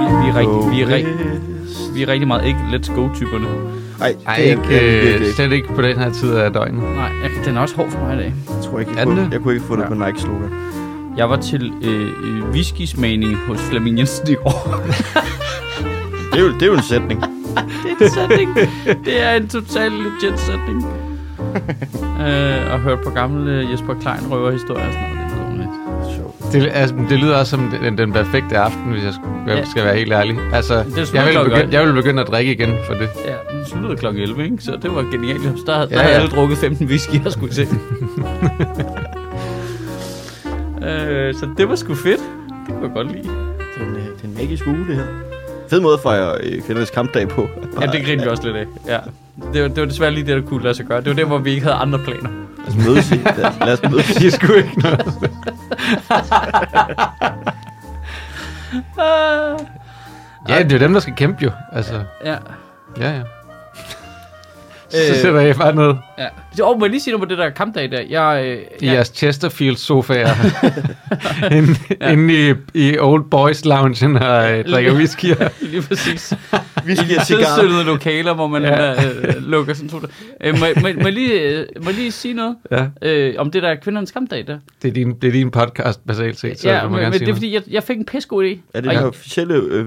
Vi, vi, er rigtig, vi, er rigtig, vi er rigtig meget ikke let's go-typerne. Ej, Ej, det er- ikke, er øh, ikke. slet ikke på den her tid af døgnet. Nej, jeg, den er også hård for mig i dag. Jeg tror ikke, jeg, kunne, jeg kunne ikke få det Ja. på Nike slogan. Jeg var til øh, øh, whisky-smagning hos Flemming Jensen i går. Det er jo, det er jo en sætning. Det er en sætning. Det er en total legit sætning. øh, og hørt på gamle Jesper Klein røverhistorier og sådan noget. Det. Det, altså, det lyder også som den, den perfekte aften, hvis jeg skal, Ja. skal være helt ærlig. Altså, Det jeg vil, begynde, jeg vil begynde at drikke igen for det. Ja, den sluttede klokken 11, ikke? Så det var genialt. Der, der Ja, havde ja. alle drukket 15 whisky, jeg skulle se. øh, så det var sgu fedt. Det kunne jeg godt lide. Det er en, øh, det er en magisk uge, det her. Fed måde at fejre øh, kvindernes kampdag på. Ja, det grinte vi også lidt af. Ja. Det var, det var desværre lige det, der kunne lade sig gøre. Det var der, hvor vi ikke havde andre planer. Lad os mødes i. Lad, lad os mødes i. Skulle ikke noget. Ja, det er dem, der skal kæmpe jo. Altså, Ja. ja, ja. Øh. Så sætter jeg bare noget ja. Så, oh, må jeg lige sige noget på det der kampdag der? Jeg, øh, i jeg, jeres Chesterfield-sofaer. inde, ja. inde i, i Old Boys Loungen og øh, drikker whisky. lige præcis. I have cigar. lokaler, hvor man Ja. øh, lukker sådan to. Øh, må, må, må, lige, øh, må jeg lige sige noget ja, øh, om det der kvindernes kampdag der? det er din, det er din podcast, basalt set. Så ja, må men, men det er noget. fordi, jeg, jeg fik en pissegod idé. Er det Og den officielle øh,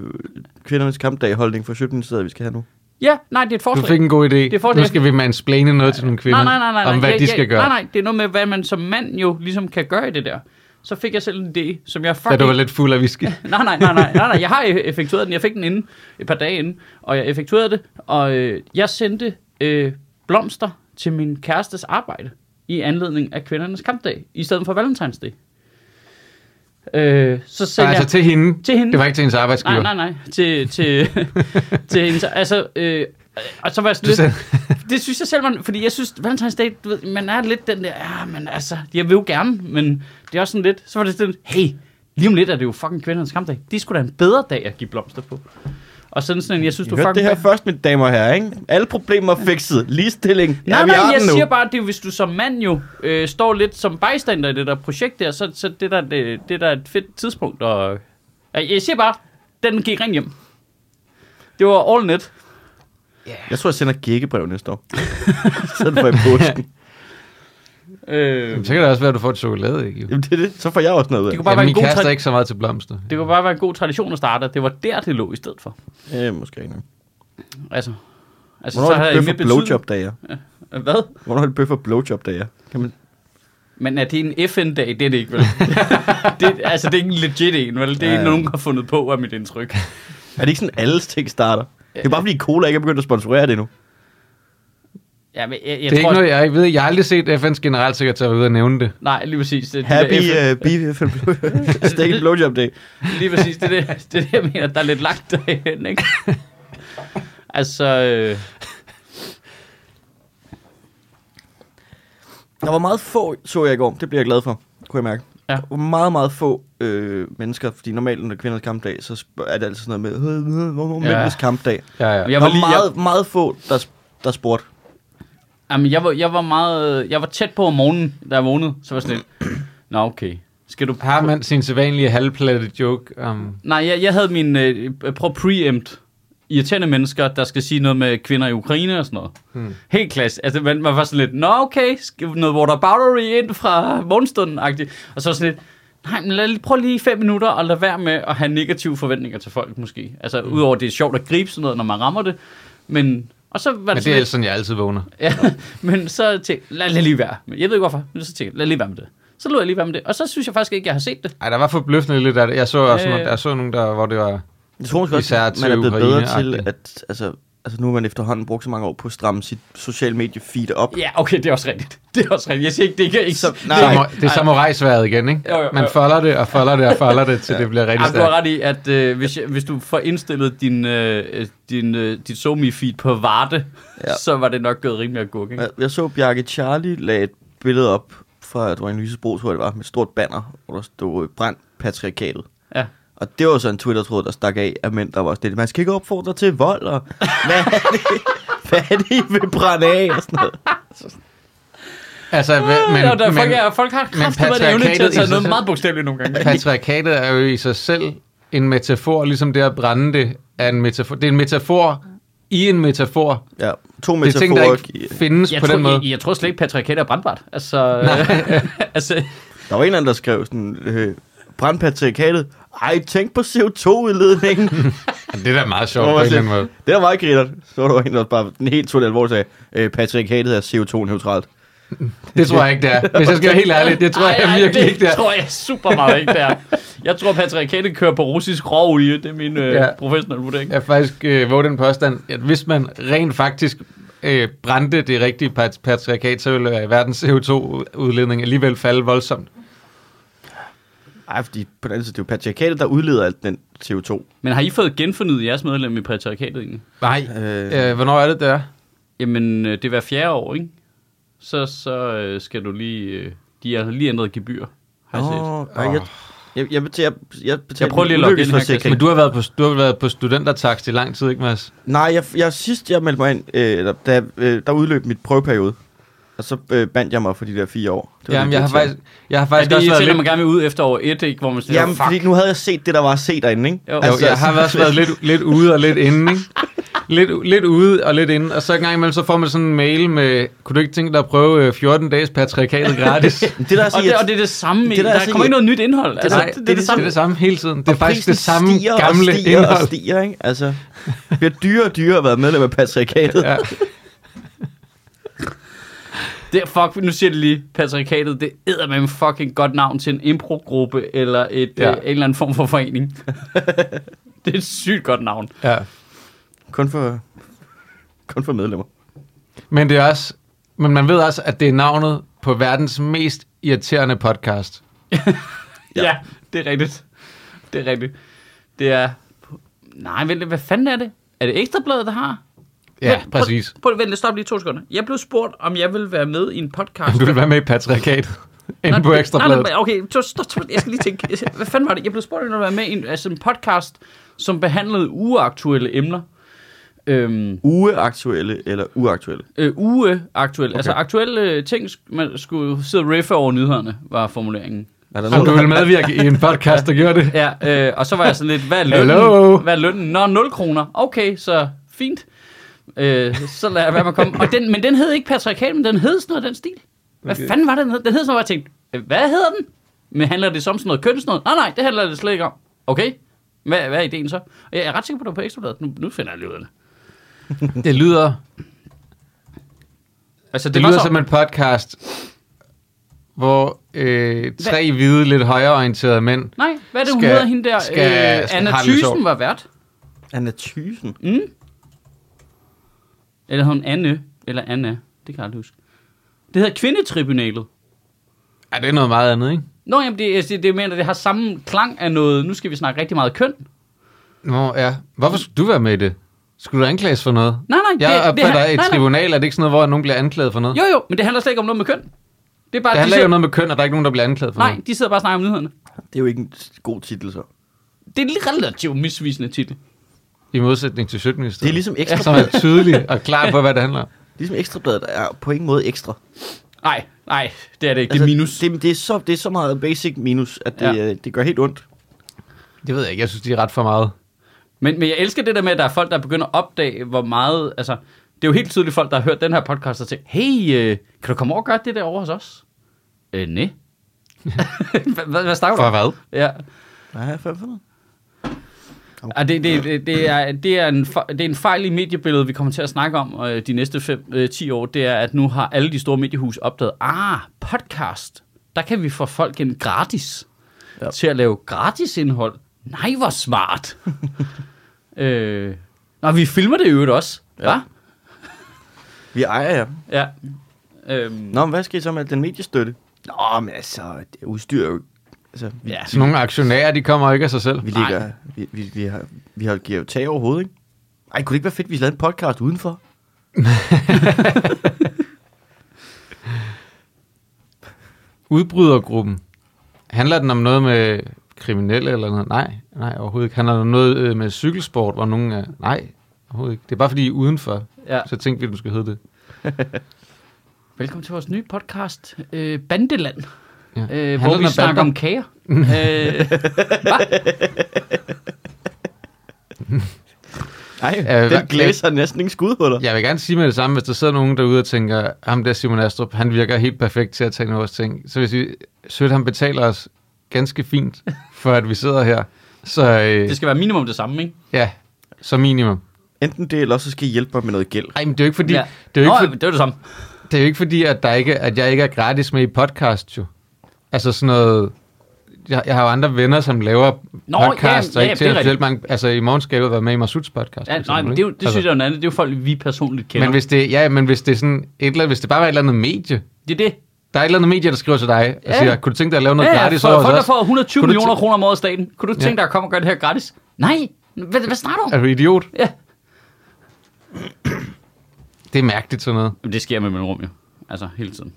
kvindernes kampdag holdning for Sjøtministeriet, vi skal have nu? Ja, nej, det er et Du forslag. fik en god idé. er forslag. Nu skal vi mansplaine noget til nogle kvinder. nej, nej, nej, nej, om hvad jeg, de skal jeg, gøre. Nej, nej, det er noget med, hvad man som mand jo ligesom kan gøre i det der. Så fik jeg selv en idé, som jeg Da fucking... du var lidt fuld af whisky. Nej, nej, nej, nej, nej, nej, jeg har effektueret den. Jeg fik den inden, et par dage inden, og jeg effektuerede det, og øh, jeg sendte øh, blomster til min kærestes arbejde i anledning af kvindernes kampdag, i stedet for Valentine's Day. Øh, så Så sendte altså til hende. Til hende. Det var ikke til hendes arbejdsgiver. Nej, nej, nej, til, til, til hendes... Altså, øh, og så var jeg sådan lidt... sagde, Det synes jeg selv, man, fordi jeg synes, Valentine's Day, du ved, man er lidt den der, ja, men altså, jeg vil jo gerne, men det er også sådan lidt, så var det sådan, hey, lige om lidt er det jo fucking kvindernes kampdag. Det skulle da en bedre dag at give blomster på. Og sådan sådan, jeg synes, I du hørte det fucking... her først, mine damer og herrer, ikke? Alle problemer er fikset. Ligestilling. Nej, nej, har jeg nu. siger bare, at det hvis du som mand jo øh, står lidt som bystander i det der projekt der, så, så det, der, det, det der er et fedt tidspunkt. Og, jeg, jeg siger bare, den gik rent hjem. Det var all net. Jeg tror, jeg sender gækkebrev næste år. så for i påsken. Øh, så kan det også være, at du får et chokolade, ikke? Jamen, det er det. Så får jeg også noget ud af det det. kunne bare Ja, være en min god ikke så meget til blomster. det kunne bare være en god tradition at starte, det var der, det lå i stedet for. Ja, måske ikke. Altså, altså Hvornår havde det jeg bøf mere og blowjob-dager? Hvad? Hvornår er det bøf og blowjob-dager? Kan man... Men er det en FN-dag? Det er det ikke, vel? det, altså, det er ikke en legit en, vel? Det er Ja, ikke ja. nogen, der har fundet på, er mit indtryk. Er det ikke sådan, alles ting starter? Det er bare fordi Cola ikke er begyndt at sponsorere det nu. Ja, men jeg, jeg Det er tror, ikke noget, jeg ved. Jeg har aldrig set FN's generalsekretær være ude og nævne det. Nej, lige præcis. Det, Happy det der uh, beef steak blowjob day. Lige præcis, det er det, det, det, jeg mener, der er lidt langt derhen, ikke? altså, øh, Der var meget få, så jeg i går. Det bliver jeg glad for, kunne jeg mærke. Ja. Der var meget, meget få øh, mennesker, fordi normalt under kvindernes kampdag, så er det altid sådan noget med, "Øh, øh, hvornår er Ja. mændenes kampdag? Ja, ja. jeg Der var meget, meget få, der, der spurgte. Jamen, jeg, var, jeg var meget... Jeg var tæt på om morgenen, da jeg vågnede. Så var jeg sådan lidt... Nå, okay. Skal du... Har man sin sædvanlige halvplatte joke om... Nej, jeg, jeg havde min... Øh, prøv preempt irriterende mennesker, der skal sige noget med kvinder i Ukraine og sådan noget. Hmm. Helt klasse. Altså, man, man var sådan lidt, nå okay, noget waterboundery ind fra morgenstunden -agtigt. Og så sådan lidt, nej, men lad, prøv lige fem minutter og lad være med at have negative forventninger til folk måske. Altså, Hmm. udover det er sjovt at gribe sådan noget, når man rammer det. Men, og så var det, Men det sådan er lidt, sådan, jeg altid vågner. ja, men så tænkte jeg, lad, lad lige være. Men Jeg ved ikke hvorfor, men så tænkte jeg, lad lige være med det. Så lod jeg lige være med det. Og så synes jeg faktisk ikke, jeg har set det. Ej, der var forbløffende lidt af det. Jeg så også Øh. nogle, jeg så nogle der, hvor det var... Jeg tror måske også, man er blevet bedre til, at altså, altså nu har man efterhånden brugt så mange år på at stramme sit social medie feed op. Ja, okay, det er også rigtigt. Det er også rigtigt. Jeg siger ikke, det kan ikke så... Nej, Samu, det er samurajsværet igen, ikke? Jo, jo, jo. Man folder det, og folder det, og folder det, til det bliver rigtig Jamen, du har stærkt. ret i, at øh, hvis, jeg, hvis du får indstillet din, øh, din, øh, dit somi feed på Varte, ja. Ja. så var det nok gået rimelig agurk, ikke? Jeg, jeg så Bjarke Charlie lagde et billede op fra, at det var en Lysebro, tror jeg det var, med et stort banner, hvor der stod brændt patriarkatet. Ja. Og det var så en Twitter-tråd, der stak af af mænd, der var lidt, man skal ikke opfordre til vold, og hvad er det hvad er det, I vil brænde af og sådan noget? Altså, men, Men, der, men, folk, er, folk har kraftigt været evne til at tage noget selv- meget bogstaveligt nogle gange. patriarkatet er jo i sig selv en metafor, ligesom det at brænde det er en metafor. Det er en metafor i en metafor. Ja, to Det er ting, der metaforer. ikke findes Jeg på tror, den måde. jeg, jeg tror slet ikke, patriarkatet er brandbart. Altså, øh, altså Der var en anden, der skrev sådan, øh, brænd patriarkatet. Ej, tænk på CO2-udledningen. Det er da meget sjovt på en eller anden måde. det var meget griner. Så var der en, der bare den helt tog det alvorligt sagde, øh, patriarkatet er CO2-neutralt. Det tror jeg ikke, det er. Hvis jeg skal være helt ærlig, det tror ej, jeg ej, virkelig det ikke, det er. tror jeg super meget ikke, det er. Jeg tror, patriarkatet kører på russisk råolie. Det er min øh, Ja. professionelle vurdering. Jeg faktisk øh, våge den påstand, at hvis man rent faktisk øh, brændte det rigtige pat- patriarkat, så ville øh, verdens CO2-udledning alligevel falde voldsomt. Ej, fordi på den anden side, det er jo patriarkatet, der udleder alt den CO2. Men har I fået genfornyet jeres medlem i patriarkatet egentlig? Nej. Øh, Øh, hvornår er det, der? Jamen, øh, det er hver fjerde år, ikke? Så, så øh, skal du lige... Øh, de har lige ændret gebyr, har jeg set. Åh, ej, jeg, jeg, jeg betaler, jeg betaler Jeg prøver lige at logge ind her. Men du har været på, du har været på studentertakst i lang tid, ikke Mads? Nej, jeg, jeg, sidst jeg meldte mig ind, øh, der, der, øh, der udløb mit prøveperiode. Og så øh, bandt jeg mig for de der fire år. Det var Jamen, jeg har faktisk, jeg har faktisk det også været lidt... man gerne vil ud efter år 1, ikke? Hvor man siger, Jamen, fuck. fordi nu havde jeg set det, der var at se derinde, ikke? Jo. Jo, Altså, jeg har så- også været lidt, lidt ude og lidt inde, ikke? Lidt, lidt ude og lidt inde, og så en gang imellem, så får man sådan en mail med, kunne du ikke tænke dig at prøve øh, 14 dages patriarkatet gratis? Det der er Og det, og det er det samme. Det Det der der, er kommer ikke noget nyt indhold. er- Altså, Nej, det, det, det, er det, samme. det er det samme hele tiden. Det er og faktisk det samme gamle og stiger indhold. og stiger, ikke? Altså, det bliver dyrere og dyrere at være medlem af patriarkatet. Det, fuck, nu siger det lige, patriarkatet, det æder med en fucking godt navn til en improgruppe eller et, Ja. øh, en eller anden form for forening. det er et sygt godt navn. ja. Kun for, kun for medlemmer. Men det er også, men man ved også, at det er navnet på verdens mest irriterende podcast. Ja. ja, det er rigtigt. Det er rigtigt. Det er... Nej, vent hvad fanden er det? Er det Ekstrabladet, der har? Ja, Vent, præcis. Prøv, prøv vent lidt, stop lige to sekunder. Jeg blev spurgt, om jeg ville være med i en podcast. Du vil være med i patriarkatet. Inde på nej, Ekstrabladet. nej, okay, stop, stop, stop, jeg skal lige tænke. Hvad fanden var det? Jeg blev spurgt, om jeg ville være med i en, altså en podcast, som behandlede uaktuelle emner. Øhm, Ugeaktuelle eller uaktuelle? øh, ugeaktuelle. Okay. Altså aktuelle ting, sk- man skulle sidde og riffe over nyhederne, var formuleringen. Er der Om du der vil medvirke i en podcast, der gør det. Ja, øh, og så var jeg sådan lidt, hvad er lønnen? Hello? Hvad er lønnen? Nå, 0 kroner. Okay, så fint. Øh, så lader jeg være med at komme. Og den, men den hed ikke patriarkat, men den hed sådan noget af den stil. Hvad Okay. fanden var det, den hed? Den hed sådan noget, jeg tænkte, øh, hvad hedder den? Men handler det som sådan noget køn, sådan noget? Nej, nej, det handler det slet ikke om. Okay, hvad, hvad er ideen så? Og jeg er ret sikker på, at det var på Ekstrabladet. Nu, nu finder jeg af det. Lyder, Altså, det, det, lyder så, som en podcast, hvor øh, tre hvide, lidt højreorienterede mænd Nej, hvad er det, hun skal- hedder hende der? skal- øh, skal Anna. Thysen var vært. Anna Thysen. Mm. Eller hun Anne, eller Anna, det kan jeg aldrig huske. Det hedder Kvindetribunalet. Ja, det er noget meget andet, ikke? Nå, jamen, det, det, det mener, det har samme klang af noget, nu skal vi snakke rigtig meget køn. Nå, ja. Hvorfor skulle du være med i det? Skulle du anklages for noget? Nej, nej, Jeg det, det, opfatter han- et nej, nej. tribunal, er det ikke sådan noget, hvor nogen bliver anklaget for noget? Jo, jo, men det handler slet ikke om noget med køn. Det er bare, det de handler ikke sidder, om noget med køn, og der er ikke nogen, der bliver anklaget for Nej, noget. de sidder bare og snakker om nyhederne. Det er jo ikke en god titel, så. Det er en relativt misvisende titel. I modsætning til Sjøtministeriet. Det er ligesom ekstra. Som er tydelig og klar på, hvad det handler om. Det er ligesom ekstrabladet er på ingen måde ekstra. Nej, nej, det er det ikke. Altså, det er altså, minus. Det, det, er så, det er så meget basic minus, at det, ja. Øh, det gør helt ondt. Det ved jeg ikke. Jeg synes, det er ret for meget. Men, men jeg elsker det der med, at der er folk, der begynder at opdage, hvor meget... Altså, det er jo helt tydeligt folk, der har hørt den her podcast og tænkt, hey, øh, kan du komme over og gøre det der over hos os? Øh, nej. hvad, hvad snakker du? For hvad? Ja. Nej, 500. Okay. Det, det, det, det, er, det, er en, det er en fejl i mediebilledet, vi kommer til at snakke om øh, de næste 5-10 øh, år. Det er, at nu har alle de store mediehus opdaget, ah, podcast, der kan vi få folk ind gratis ja. til at lave gratis indhold. Nej, hvor smart! øh, nå, vi filmer det jo også, ja. Hva? Vi ejer ja. Ja. Øhm. Nå, men hvad skal I så med den mediestøtte? Nå, men altså, det udstyrer jo Altså, vi, ja. Så nogle aktionærer, de kommer ikke af sig selv. vi, Nej. ligger, vi, vi, vi, har, vi har givet jo tag over hovedet, ikke? Ej, kunne det ikke være fedt, hvis vi lavede en podcast udenfor? Udbrydergruppen. Handler den om noget med kriminelle eller noget? Nej, nej, overhovedet ikke. Handler den om noget øh, med cykelsport, hvor nogen er... Nej, Overhovedet ikke. Det er bare fordi, I er udenfor. Ja. Så tænkte vi, at du skulle hedde det. Velkommen til vores nye podcast, øh, Bandeland. Ja. Øh, hvor vi snakker bander? om kager. øh, Nej, Ja, den glæser næsten ikke skudhuller. Jeg vil gerne sige med det samme, hvis der sidder nogen derude og tænker, ham der Simon Astrup, han virker helt perfekt til at tage vores ting. Så hvis vi, Sødt, han betaler os ganske fint, for at vi sidder her. Så øh, det skal være minimum det samme, ikke? ja, som minimum. Enten det, eller så skal I hjælpe mig med noget gæld. Ej, men det er jo ikke fordi, ja. det er jo Nå, ikke, for, det er det samme. det er jo ikke fordi at, der ikke, at jeg ikke er gratis med i podcast, jo. Altså sådan noget... Jeg, jeg har jo andre venner, som laver Nå, podcast, ja, og ja, ikke det til mange... Altså i morgen skal jeg jo være med i Masuds podcast. Ja, nej, men det, er jo, det synes jeg er noget andet. Det er jo folk, vi personligt kender. Men hvis det, ja, men hvis det er sådan et eller, hvis det bare var et eller andet medie, det er det. der er et eller andet medie, der skriver til dig og Ja. siger, kunne du tænke dig at lave noget Ja, ja, gratis for, over folk, der får 120 Kunne du millioner kroner om året af staten. Kunne du Ja. tænke dig at komme og gøre det her gratis? Nej. Hvad, hvad snakker du om? Er du idiot? Ja. Det er mærkeligt sådan noget. Jamen, det sker med mellemrum jo. Altså, hele tiden.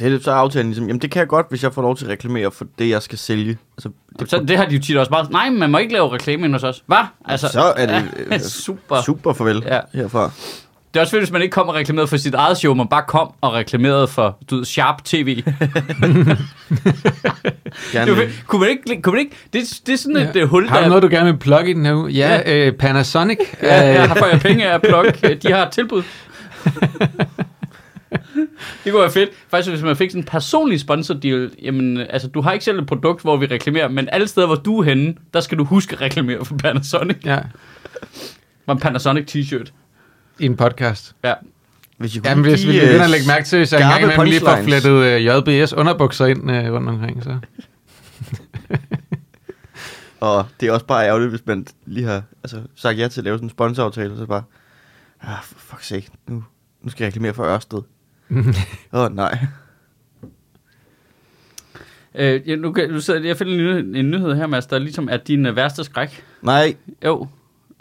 Det er så aftalen ligesom, jamen det kan jeg godt, hvis jeg får lov til at reklamere for det, jeg skal sælge. Altså, det, Så det har de jo tit også bare... Nej, man må ikke lave reklame ind hos os. Hvad? Altså, så er det ja, øh, super. super farvel Ja. herfra. Det er også fedt, hvis man ikke kom og reklamerede for sit eget show, man bare kom og reklamerede for, du ved, Sharp TV. Gerne, Det var fedt. kunne man ikke... Kunne man ikke det, det er sådan et ja. hul, Har du der... noget, du gerne vil plukke i den her uge? Ja, øh, Panasonic. Ja, Øh, jeg har fået penge af at plukke. De har et tilbud. det kunne være fedt. Faktisk, hvis man fik sådan en personlig sponsor deal, jamen, altså, du har ikke selv et produkt, hvor vi reklamerer, men alle steder, hvor du er henne, der skal du huske at reklamere for Panasonic. ja, Og en Panasonic t-shirt. i en podcast. Ja. hvis I kunne Jamen, hvis vi begynder øh, at lægge mærke til, hvis jeg engang imellem lige får flettet øh, JBS underbukser ind øh, rundt omkring, så... Og det er også bare ærgerligt, hvis man lige har altså, sagt ja til at lave sådan en sponsoraftale, og så bare, ah, for fuck's sake, nu, nu skal jeg reklamere for Ørsted. Åh, oh, nej. Øh, ja, nu, kan, nu sidder, jeg finder en nyhed, en nyhed her, Mads, der ligesom er din øh, værste skræk. Nej, Jo,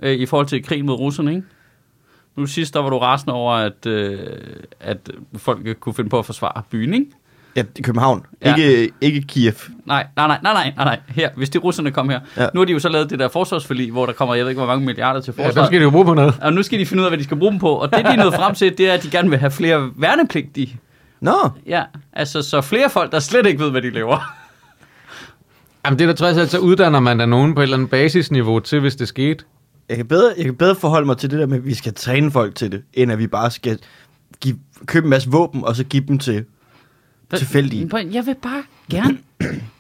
øh, i forhold til krigen mod russerne, ikke? Nu sidst, der var du rasende over, at, øh, at folk ikke kunne finde på at forsvare byen, ikke? Ja, i København. Ja. Ja. Ikke, ikke Kiev. Nej, nej, nej, nej, nej, nej. Her, hvis de russerne kom her. Ja. Ja. Nu har de jo så lavet det der forsvarsforlig, hvor der kommer, jeg ved ikke, hvor mange milliarder til Ja, forsvar. så skal de jo bruge på noget. Og nu skal de finde ud af, hvad de skal bruge dem på. Og det, de er nået frem til, det er, at de gerne vil have flere værnepligtige. Nå, Ja, altså så flere folk, der slet ikke ved, hvad de laver. Jamen, det er da trods alt, så uddanner man da nogen på et eller andet basisniveau til, hvis det skete. jeg kan, bedre, jeg kan bedre forholde mig til det der med, at vi skal træne folk til det, end at vi bare skal give, købe en masse våben, og så give dem til tilfældige. Jeg vil bare gerne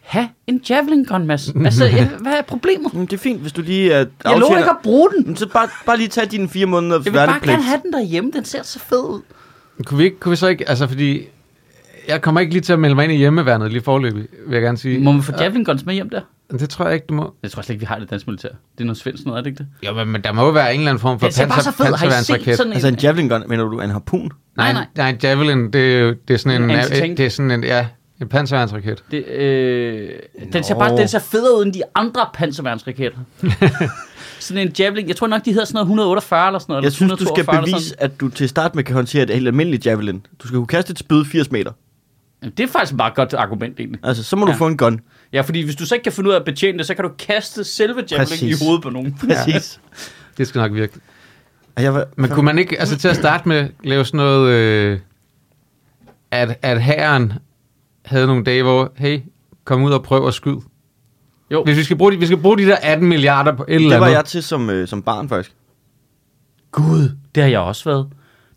have en javelin gun, Mads. Altså, jeg, hvad er problemet? Det er fint, hvis du lige uh, Jeg lover ikke at bruge den. Så bare, bare lige tage dine fire måneder Jeg vil bare gerne have den derhjemme. Den ser så fed ud. Kunne vi, ikke, kunne vi så ikke, altså fordi, jeg kommer ikke lige til at melde mig ind i hjemmeværnet lige forløbig, vil jeg gerne sige. Må man få javelin guns med hjem der? Det tror jeg ikke, du må. Jeg tror slet ikke, vi har det danske militær. Det er noget svensk noget, er det ikke det? Jo, men, men der må jo være en eller anden form for panser, panserværnsraket. Altså en javelin gun, mener du en harpun? Nej, Nej, nej, nej, Javelin, det er, det er sådan en, En det er sådan en, ja, en panserværnsraket. Det, øh, den ser bare den ser federe ud end de andre panserværnsraketter. sådan en javelin. Jeg tror nok, de hedder sådan noget 148 eller sådan noget. Jeg eller synes, du skal 142 eller bevise, at du til at starte med kan håndtere et helt almindeligt javelin. Du skal kunne kaste et spyd 80 meter. sådan. Det er faktisk et meget godt argument egentlig. Altså, så må du Ja. få en gun. Ja, fordi hvis du så ikke kan finde ud af at betjene det, så kan du kaste selve javelin Præcis. i hovedet på nogen. Præcis. Det skal nok virke. Og jeg var, Men kunne man ikke, altså til at starte med, lave sådan noget, øh, at, at herren havde nogle dage, hvor, hey, kom ud og prøv at skyde. Jo. Hvis vi skal bruge de, vi skal bruge de der 18 milliarder på et eller det andet. var jeg til som, øh, som barn, faktisk. Gud, det har jeg også været.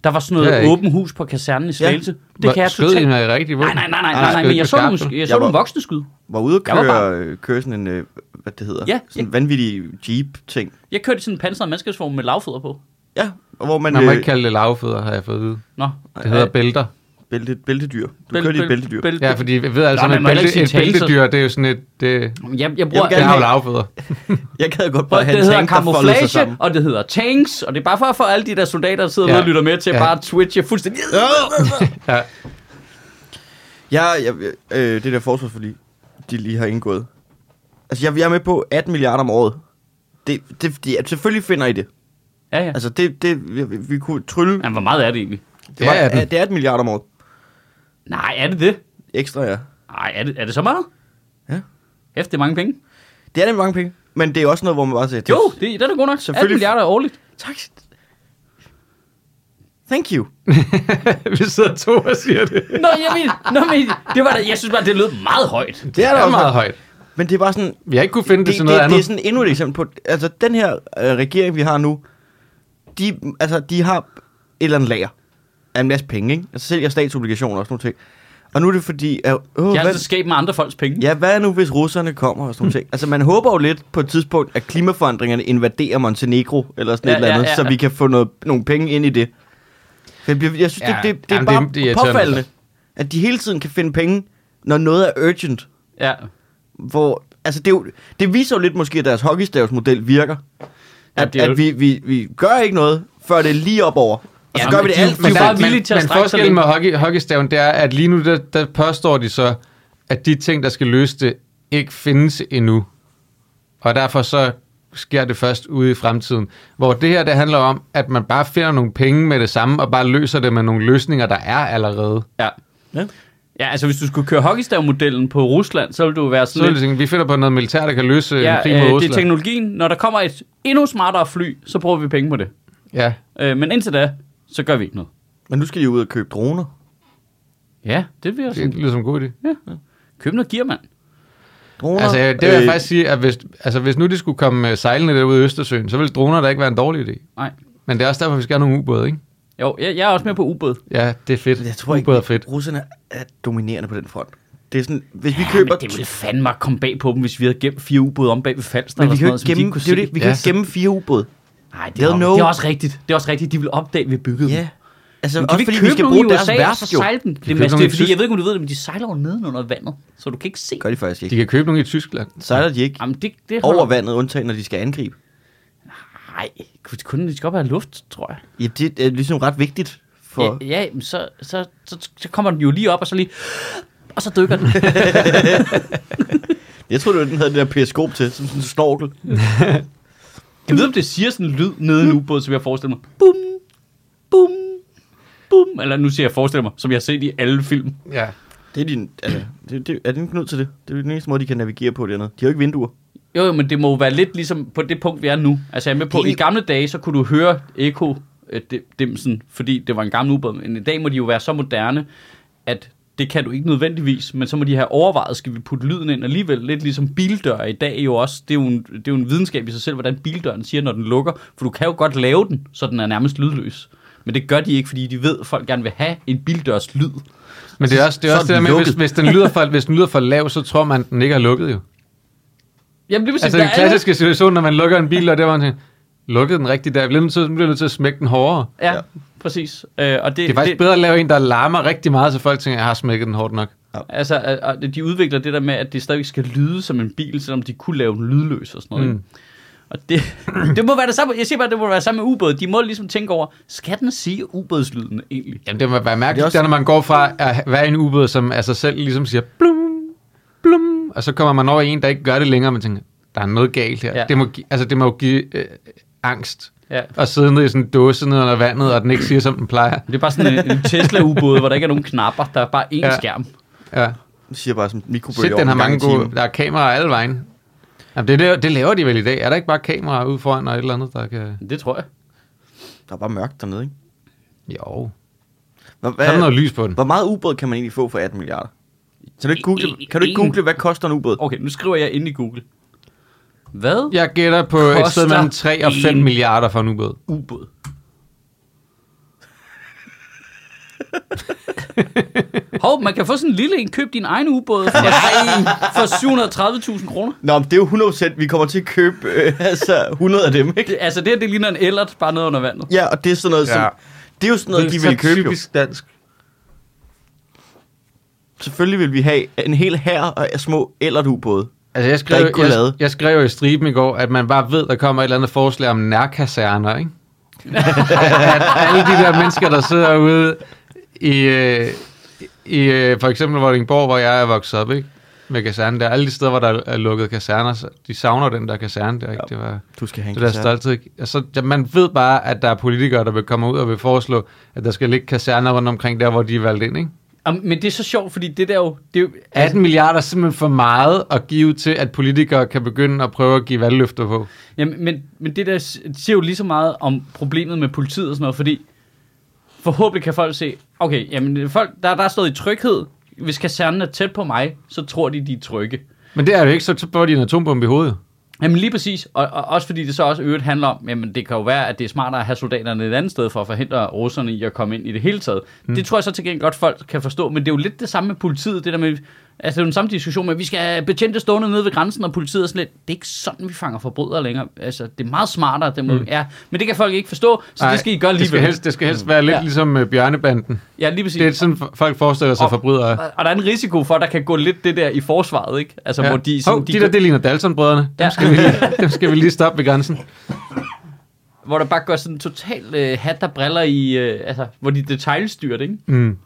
Der var sådan Det noget jeg åbent hus på kasernen i Slagelse. Ja, det kan jeg Skød totalt... I rigtig våben? Nej, nej, nej, nej, Nej, nej, nej, skød men jeg så, nogle, jeg så Jeg nogle voksne skud. Var ude at Jeg var køre, køre sådan en, øh, hvad det hedder, Ja, sådan en ja. vanvittig jeep-ting. Jeg kørte i sådan en pansret mandskabsvogn med lavfødder på. Ja, og hvor man, Man må øh, ikke kalde det lavfødder, har jeg fået at vide. Nå. Det hedder bælter. bælte, bæltedyr. Du Bæl- kørte i bæl- et bæltedyr. bæl- Ja, fordi jeg ved altså, at et, bælte, et bæltedyr, det er jo sådan et... Det, Jeg, jeg Jeg bruger... det gerne har jo have- lavfødder. Jeg gad godt bare have det en hedder camouflage, og det hedder tanks, og det er bare for at få alle de der soldater, der sidder Ja. og lytter med til Ja. bare twitche fuldstændig. Ja. Ja, jeg, øh, det der forsvarsforlig, de lige har indgået. Altså, jeg, jeg er med på 18 milliarder om året. Det, det, det, selvfølgelig finder I det. Ja, ja. Altså, det, det vi, vi kunne trylle. Men hvor meget er det egentlig? Det, var, Ja, 18. det er 18 milliarder om året. Nej, er det det? Ekstra, ja. Nej, er det, er det så meget? Ja. Efter det er mange penge. Det er nemlig mange penge. Men det er også noget, hvor man bare siger, Jo, det, det er da godt nok. 18 Selvfølgelig- milliarder årligt. Tak. Thank you. Vi sidder to og siger det. Nå, jeg mener, nå, men, det var da, jeg synes bare, det lød meget højt. Det er Det da er også meget højt. Men det er bare sådan, Vi har ikke kunne finde det, det, til noget det, andet. det er sådan endnu et eksempel på, altså den her øh, regering, vi har nu, de, altså, de har et eller andet lager af en masse penge, ikke? Altså sælger statsobligationer og sådan noget ting. Og nu er det fordi, at, åh, Jeg har altid skab med andre folks penge. ja, hvad nu hvis russerne kommer og sådan noget ting? Altså man håber jo lidt på et tidspunkt, at klimaforandringerne invaderer Montenegro eller sådan Ja, et eller ja, andet, ja. så vi kan få noget, nogle penge ind i det. For jeg, jeg synes, Ja, det, det, det er jamen, bare det er- det er påfaldende, at de hele tiden kan finde penge, når noget er urgent. Ja. hvor, altså det, er jo, det viser jo lidt måske, at deres hockeystavsmodel virker. Ja, At, jo- at vi, vi, vi gør ikke noget, før det er lige op over. Og så Ja, gør men vi det de- alt de for er villige til at men forskellen med hockey, hockeystaven, det er, at lige nu, der, der påstår de så, at de ting, der skal løse det, ikke findes endnu. Og derfor så sker det først ude i fremtiden. Hvor det her, det handler om, at man bare finder nogle penge med det samme, og bare løser det med nogle løsninger, der er allerede. Ja. Ja. Ja, altså hvis du skulle køre hockeystav-modellen på Rusland, så ville du være Så sådan er det, sådan, vi finder på noget militær, der kan løse ja, en ja, krig øh, mod det er Rusland. teknologien. Når der kommer et endnu smartere fly, så bruger vi penge på det. Ja, Øh, men indtil da, så gør vi ikke noget. Men nu skal de ud og købe droner. Ja, det vil jeg det lyder som en god idé. Ja. Køb noget gear, mand. droner Altså, det vil jeg faktisk sige, at hvis, altså, hvis nu de skulle komme øh, sejlende derude i Østersøen, så ville droner da ikke være en dårlig idé. Nej. Men det er også derfor, vi skal have nogle ubåde, ikke? Jo, jeg, jeg er også med på ubåd. Ja, det er fedt. Jeg tror ikke, ubåde er fedt. russerne er dominerende på den front. Det er sådan, hvis vi Ja, køber... men det ville fandme komme bag på dem, hvis vi havde gemt fire ubåde om bag ved Falster. men vi eller kan sådan jo noget, ikke de gemme, kunne det er det, vi kan Ja. gemme fire ubåde. Nej, det, er, det er også rigtigt. Det er også rigtigt. De vil opdage, at vi byggede Ja. dem. Altså, Men de også fordi købe vi skal bruge deres værft, jo. sejle den. Det købe er mest, nogle det er, fordi, Tysk- jeg ved ikke, om du ved det, men de sejler jo neden under vandet, så du kan ikke se. Gør de faktisk ikke. De kan købe nogle i Tyskland. Sejler de ikke Jamen, det, det over holder- vandet, undtagen når de skal angribe. Nej, kun de skal op have luft, tror jeg. Ja, det er ligesom ret vigtigt for... Ja, ja men så, så, så, så kommer den jo lige op, og så lige... Og så dykker den. Jeg tror, det den havde det der periskop til, som sådan en snorkel. Jeg ved, om det siger sådan en lyd nede i en ubåd, som jeg forestiller mig. Bum, bum, bum. Eller nu siger jeg forestiller mig, som jeg har set i alle film. Ja. Det er din... Altså, det, det, er det ikke nødt til det? Det er den eneste måde, de kan navigere på det andet. De har jo ikke vinduer. Jo, jo, men det må jo være lidt ligesom på det punkt, vi er nu. Altså jeg er med på, Det i gamle dage, så kunne du høre Eko øh, dim- dimsen, fordi det var en gammel ubåd. Men i dag må de jo være så moderne, at det kan du ikke nødvendigvis, men så må de have overvejet, skal vi putte lyden ind alligevel, lidt ligesom bildør i dag jo også. Det er jo, en, det er jo en videnskab i sig selv, hvordan bildøren siger, når den lukker, for du kan jo godt lave den, så den er nærmest lydløs. Men det gør de ikke, fordi de ved, at folk gerne vil have en bildørs lyd. Men det er også det, er Så også det der med, hvis, hvis, den lyder for, hvis den lyder for lav, så tror man, at den ikke er lukket jo. Jamen, det vil sige, Altså der den er- klassiske situation, når man lukker en bil, og det var man tænker, lukkede den rigtigt der. Jeg bliver nødt til, bliver nødt til at smække den hårdere. Ja, Ja. præcis. Øh, og det, Det er faktisk bedre at lave en, der larmer rigtig meget, så folk tænker, jeg har smækket den hårdt nok. Altså, øh, og de udvikler det der med, at det stadigvæk skal lyde som en bil, selvom de kunne lave den lydløs og sådan noget. Mm. Mm. Og det, det må være det samme, jeg siger bare, det må være samme med ubåd. De må ligesom tænke over, skal den sige ubådslyden egentlig? Jamen det må være Det er mærkeligt, også- også... når man går fra at være i en ubåd, som af sig selv ligesom siger blum, blum, og så kommer man over en, der ikke gør det længere, og man tænker, der er noget galt her. Ja. Det, må, altså, det må jo give øh, angst Ja. at sidde nede i sådan en dåse nede under vandet, og den ikke siger, som den plejer. Det er bare sådan en, en Tesla-ubåd, hvor der ikke er nogen knapper, der er bare én ja. Skærm. Ja. Det siger bare som mikrobølge Shit, den har mange gode, der er kameraer alle vejen. Jamen, det, det, det laver de vel i dag. Er der ikke bare kameraer ude foran og et eller andet, der kan... Det tror jeg. Der er bare mørkt dernede, ikke? Jo. Så er der noget lys på den. hvor meget ubåd kan man egentlig få for 18 milliarder? Kan du ikke google, kan du ikke En- google hvad koster en ubåd? Okay, nu skriver jeg ind i Google. Hvad? Jeg gætter på et sted mellem 3 og 5 en- milliarder for en ubåd. Ubåd. Hov, man kan få sådan en lille en. Køb din egen ubåd for, for 730.000 kroner. Nå, men det er jo 100%, vi kommer til at købe øh, altså 100 af dem, ikke? Det, altså det her, det ligner en ellert, bare nede under vandet. Ja, og det er sådan noget, som, Ja. det er jo sådan noget, de vil købe jo. typisk dansk. Selvfølgelig vil vi have en hel hær af små ellertubåde. Altså, jeg skrev, ikke jeg, lade. jeg skrev i striben i går, at man bare ved, der kommer et eller andet forslag om nærkaserner, ikke? at alle de der mennesker, der sidder ude i, øh, i øh, for eksempel Vordingborg, hvor jeg er vokset op, ikke? Med kasernen der. Alle de steder, hvor der er lukket kaserner, de savner den der kaserne der, ikke? Det var Du skal have en det der stolthed. Altså, ja, man ved bare, at der er politikere, der vil komme ud og vil foreslå, at der skal ligge kaserner rundt omkring der, hvor de er valgt ind, ikke? Men det er så sjovt, fordi det der jo... Det er jo 18 milliarder er simpelthen for meget at give til, at politikere kan begynde at prøve at give valgløfter på. Jamen, men, men det der siger jo lige så meget om problemet med politiet og sådan noget, fordi forhåbentlig kan folk se, okay, jamen folk, der, der er stået i tryghed, hvis kasernen er tæt på mig, så tror de, de er trygge. Men det er jo ikke, så får de en atombombe i hovedet. Jamen lige præcis, og, og også fordi det så også øvrigt handler om, jamen det kan jo være, at det er smartere at have soldaterne et andet sted for at forhindre russerne i at komme ind i det hele taget. Mm. Det tror jeg så til gengæld godt folk kan forstå, men det er jo lidt det samme med politiet, det der med, altså det er den samme diskussion med, at vi skal have betjente stående nede ved grænsen, og politiet er sådan lidt, det er ikke sådan, vi fanger forbrydere længere. Altså det er meget smartere, det må, mm. ja, men det kan folk ikke forstå, så Ej, det skal I gøre det skal alligevel. helst, det skal helst være lidt Ja. ligesom uh, bjørnebanden. Ja, lige præcis. Det er sådan, folk forestiller sig Og- forbrydere. og, og der er en risiko for, at der kan gå lidt det der i forsvaret, ikke? Altså, Ja. hvor de, sådan, Hov, de, de der, det ligner Dalton-brødrene. Dem, Ja. skal vi lige, dem skal vi lige stoppe ved grænsen. hvor der bare går sådan totalt øh, hat, der briller i, øh, altså, hvor de detaljstyrer det, ikke? Mm.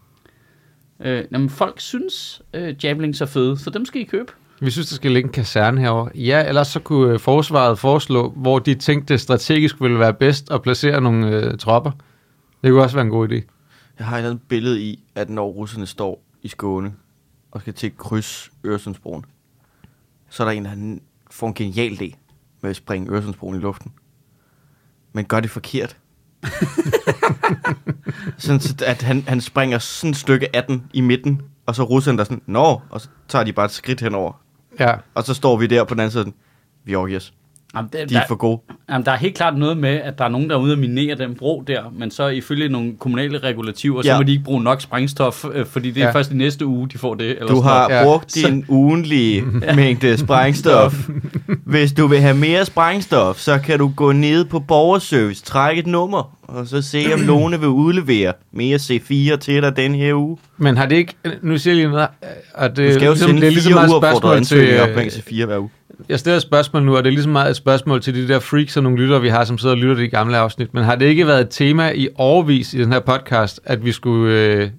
Øh, jamen, folk synes, øh, Javelins er fede, så dem skal I købe. Vi synes, der skal ligge en kaserne herover. Ja, ellers så kunne øh, forsvaret foreslå, hvor de tænkte strategisk ville være bedst at placere nogle øh, tropper. Det kunne også være en god idé. Jeg har et eller andet billede i, at når russerne står i Skåne og skal til at krydse Øresundsbroen, så er der en, der får en genial idé med at springe Øresundsbroen i luften. Men gør det forkert. sådan, så at han, han springer sådan et stykke af den i midten, og så russerne der sådan, nå, og så tager de bare et skridt henover. Ja, Og så står vi der på den anden side, sådan, os. Jamen, det, De der, er for gode. jamen, der er helt klart noget med, at der er nogen, der er ude at minere den bro der, men så ifølge nogle kommunale regulativer, så Ja. må de ikke bruge nok sprængstof, øh, fordi det er Ja. først i næste uge, de får det. Eller Du har noget. Ja. brugt Så- din ugenlige mængde sprængstof. Hvis du vil have mere sprængstof, så kan du gå ned på borgerservice, trække et nummer, og så se, om Lone vil udlevere mere C4 til dig den her uge. men har det ikke... Nu siger jeg lige noget, og det, Du skal jo ligesom- sende det er ligesom fire uafordrede spørgsmål ansøgninger til, omkring C4 hver uge. Jeg stiller et spørgsmål nu, og det er ligesom meget et spørgsmål til de der freaks og nogle lyttere, vi har, som sidder og lytter til de gamle afsnit. Men har det ikke været et tema i overvis i den her podcast, at vi skulle, øh,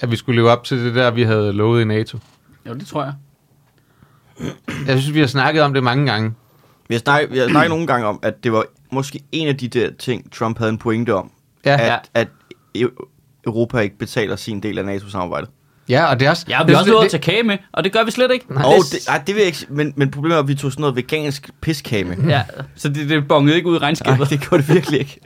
at vi skulle leve op til det der, vi havde lovet i NATO? Jo, det tror jeg. Jeg synes, vi har snakket om det mange gange. Vi har snakket, vi har snakket nogle gange om, at det var måske en af de der ting, Trump havde en pointe om. Ja, at, ja. at Eu- Europa ikke betaler sin del af NATO-samarbejdet. ja og det er også... Ja, vi det, har også lovet at det, tage kage med, og det gør vi slet ikke. Nej. Og Det- det, ej, det vil jeg ikke, men, men problemet er, at vi tog sådan noget vegansk piskage med. Ja, så det, det bongede ikke ud i Nej, regnskabet. det gjorde det virkelig ikke.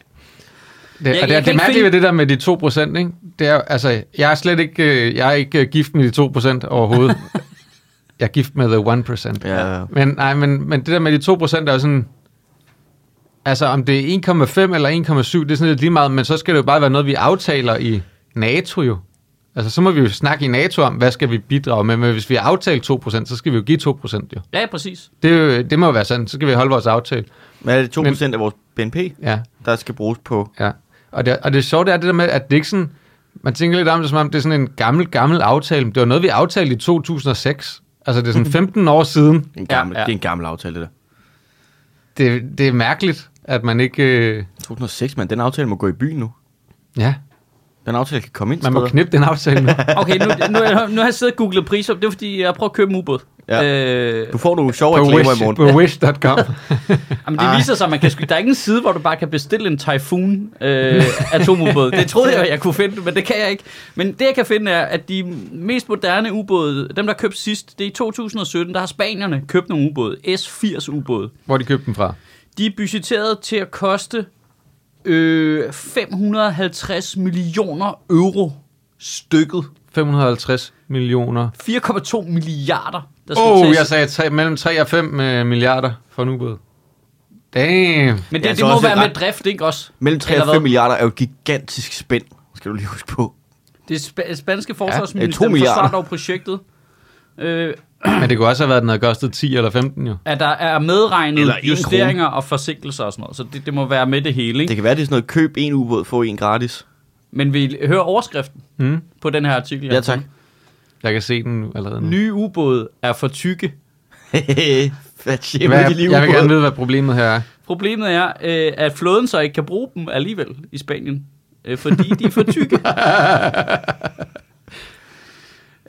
det, Jeg- og jeg det, det er mærkeligt finde- ved det der med de 2 procent, ikke? Det er, altså, jeg er slet ikke, øh, jeg er ikke øh, gift med de 2 procent overhovedet. jeg er gift med the 1 procent. Ja. Men, nej, men, men det der med de 2 procent er jo sådan... Altså, om det er 1,5 eller 1,7, det er sådan lidt lige meget, men så skal det jo bare være noget, vi aftaler i NATO jo. Altså, så må vi jo snakke i NATO om, hvad skal vi bidrage med, men hvis vi har aftalt 2 procent, så skal vi jo give 2 procent jo. Ja, præcis. Det, er jo, det må jo være sådan, så skal vi holde vores aftale. Men er det 2% af vores BNP, Ja, der skal bruges på... ja. Og det, og det sjove det er det der med, at det ikke sådan... Man tænker lidt om det, som om det er sådan en gammel, gammel aftale. Det var noget, vi aftalte i 2006. Altså, det er sådan 15 år siden. En gammel, ja, ja. Det er en gammel aftale, det der. Det, det er mærkeligt, at man ikke... Øh, 2006, men den aftale må gå i byen nu. ja, Den aftale kan komme ind man må steder. knippe den aftale med. Okay, nu, nu, nu, nu har jeg siddet og googlet priser. Det er fordi, jeg prøver at købe en ubåd. Ja. Øh, Du får nogle sjove på, reklamer i morgen. på wish.com. Jamen, det Ej. viser sig, at man kan, der er ikke en side, hvor du bare kan bestille en Typhoon øh, atomubåd. Det troede jeg, jeg kunne finde, men det kan jeg ikke. Men det, jeg kan finde, er, at de mest moderne ubåde, dem der købte sidst, det er i 2017, der har spanierne købt nogle ubåde, S-80 ubåde. Hvor de købte den fra? De er budgetteret til at koste øh, 550 millioner euro stykket. 550 millioner. 4,2 milliarder, der skal Åh, oh, tages. jeg sagde tre, mellem 3 og 5 øh, milliarder for en ubåd. Damn. Men det, Ja, det så må være ret- med drift, ikke også? Mellem 3 Eller og hvad? 5 milliarder er jo et gigantisk spænd, skal du lige huske på. Det spa- spanske forsvarsminister ja, forsvarer dog projektet. Øh, Men det kunne også have været, at den havde kostet 10 eller 15 jo. at der er medregnet Eller justeringer og forsinkelser og sådan noget. Så det, det må være med det hele, ikke? Det kan være, det er sådan noget, køb en ubåd, få en gratis. Men vi hører overskriften Mm. på den her artikel. Ja, tak. Jeg kan se den allerede nu. Nye ubåde er for tykke. Hvad siger Hvad, de lige jeg vil ubåd? gerne vide, hvad problemet her er. Problemet er, øh, at flåden så ikke kan bruge dem alligevel i Spanien. Øh, fordi de er for tykke.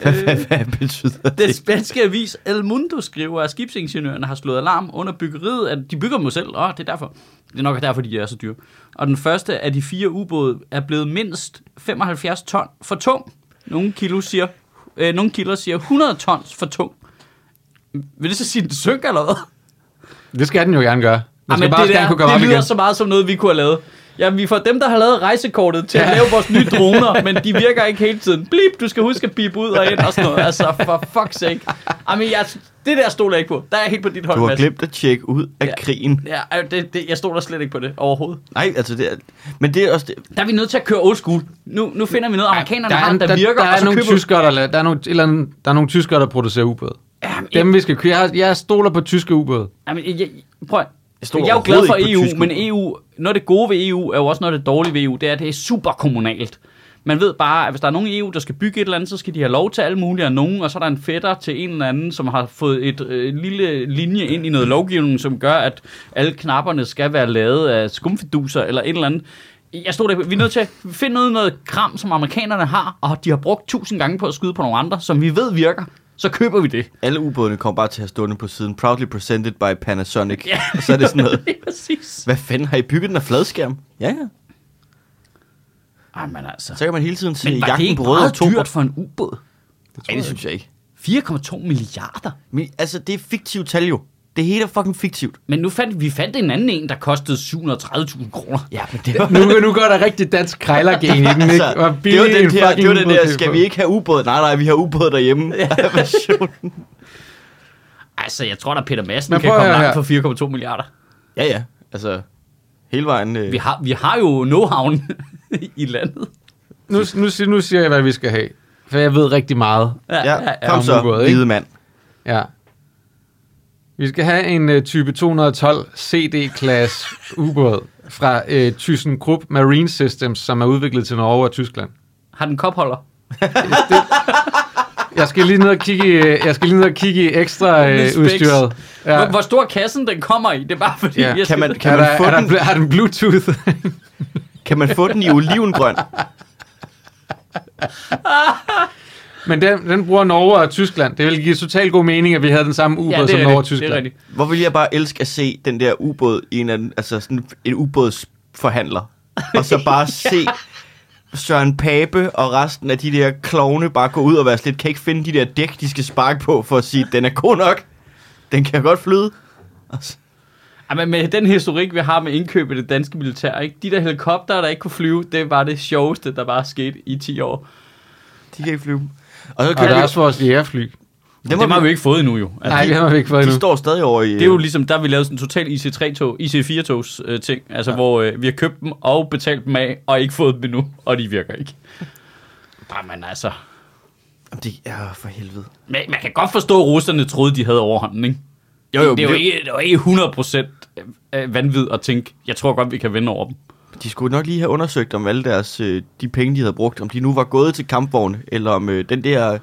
Hvad, hvad, hvad betyder Den det? spanske avis El Mundo skriver, at skibsingeniørerne har slået alarm under byggeriet, at de bygger dem selv. Åh, det er derfor. Det er nok derfor, de er så dyre. Og den første af de fire ubåde er blevet mindst 75 ton for tung. Nogle kilo siger, øh, nogle kilo siger 100 tons for tung. Vil det så sige, at den synker eller hvad? Det skal den jo gerne gøre. Den skal Jamen, bare det, gerne der, kunne komme det lyder igen. så meget som noget, vi kunne have lavet. Ja, vi får dem, der har lavet rejsekortet til at lave vores nye droner, men de virker ikke hele tiden. Blip, du skal huske at bippe ud og ind og sådan noget. Altså, for fuck's sake. Jamen, jeg, det der stoler jeg ikke på. Der er jeg helt på dit hold, Du har glemt at tjekke ud af Ja. krigen. Ja, det, det, jeg stoler slet ikke på det overhovedet. Nej, altså det er... Men det er også... Det, Der er vi nødt til at køre old school. Nu, nu finder vi noget, amerikanerne der, har, er, der, der, virker, der, og er nogle tyskere, der, der, er nogle, eller andet, der er nogle tyskere, der producerer ubåde. Jamen, Dem vi skal køre. Jeg, jeg stoler på tyske ubåde. Jamen, jeg, jeg, prøv, at- Jeg jeg er jo glad for EU, tysk men. EU, noget af det gode ved EU, er jo også noget af det dårlige ved EU, det er, at det er super kommunalt. Man ved bare, at hvis der er nogen i EU, der skal bygge et eller andet, så skal de have lov til alle mulige af nogen, og så er der en fætter til en eller anden, som har fået et øh, lille linje ind i noget lovgivning, som gør, at alle knapperne skal være lavet af skumfiduser eller et eller andet. Jeg stod der, vi er nødt til at finde noget, noget kram, som amerikanerne har, og de har brugt tusind gange på at skyde på nogle andre, som vi ved virker. Så køber vi det. alle ubådene kommer bare til at have stående på siden. Proudly presented by Panasonic. Ja. Og så er det sådan noget... Det præcis. Hvad fanden, har I bygget den af fladskærm? Ja, ja. Ej, men altså. Så kan man hele tiden se Men det jagten på røde oktober. dyrt for en ubåd? Nej, det synes jeg ikke. 4,2 milliarder. Men, altså, det er fiktivt tal jo. Det hele er fucking fiktivt. Men nu fandt vi fandt en anden en, der kostede 730.000 kroner. Ja, men det var... Nu, nu går der rigtig dansk krejlergen i den, ikke? Altså, det var en den her, fucking det var den der, skal vi ikke have ubåd? Nej, nej, vi har ubåd derhjemme. Version. Altså, jeg tror da, Peter Madsen kan komme langt høre for 4,2 milliarder. ja, ja. Altså, hele vejen... Øh, Vi har, vi har jo know-how i landet. Nu, nu, nu siger jeg, hvad vi skal have. For jeg ved rigtig meget. ja, kom om så, ubåd, hvide mand. Ja. Vi skal have en uh, type 212 CD-klasse ubåd fra uh, ThyssenKrupp Marine Systems, som er udviklet til Norge og Tyskland. Har den kopholder? Jeg skal lige ned og kigge i, øh, jeg skal lige ned og kigge i ekstra uh, specs. udstyret. Ja. Hvor, hvor stor kassen den kommer i, det er bare fordi, Ja. jeg Kan man, Kan kan, er, man der, få er, den, der, har den Bluetooth? kan man få den i olivengrøn? Men den, den bruger Norge og Tyskland. Det ville give totalt god mening, at vi havde den samme ubåd ja, som Norge og rigtigt, det Tyskland. er rigtigt. Hvor vil jeg bare elske at se den der ubåd i en anden, altså sådan en ubådsforhandler. Og så bare se Søren Pape og resten af de der klovne bare gå ud og være slet, kan ikke finde de der dæk, de skal sparke på, for at sige, den er god nok. Den kan godt flyde. Og så- Ej, men med den historik, vi har med indkøb i det danske militær, ikke? de der helikopter, der ikke kunne flyve, det var det sjoveste, der bare skete i 10 år. De kan ikke flyve. Og så Og der er de, også vores jægerfly. Det, det har vi ikke fået endnu jo. Altså, Nej, det har vi ikke fået de endnu. står stadig over i... Det er jo ligesom, der vi lavet sådan en total IC3-tog, IC4-togs øh, ting, altså ja. hvor øh, vi har købt dem og betalt dem af, og ikke fået dem endnu, og de virker ikke. Jamen altså, Jamen, det er for helvede. man, man kan godt forstå, at russerne troede, de havde overhånden, ikke? Jo, jo, det, er jo det- ikke, det er jo ikke 100% af vanvid at tænke, jeg tror godt, vi kan vinde over dem. De skulle nok lige have undersøgt, om alle deres, øh, de penge, de havde brugt, om de nu var gået til kampvogne, eller om øh, den der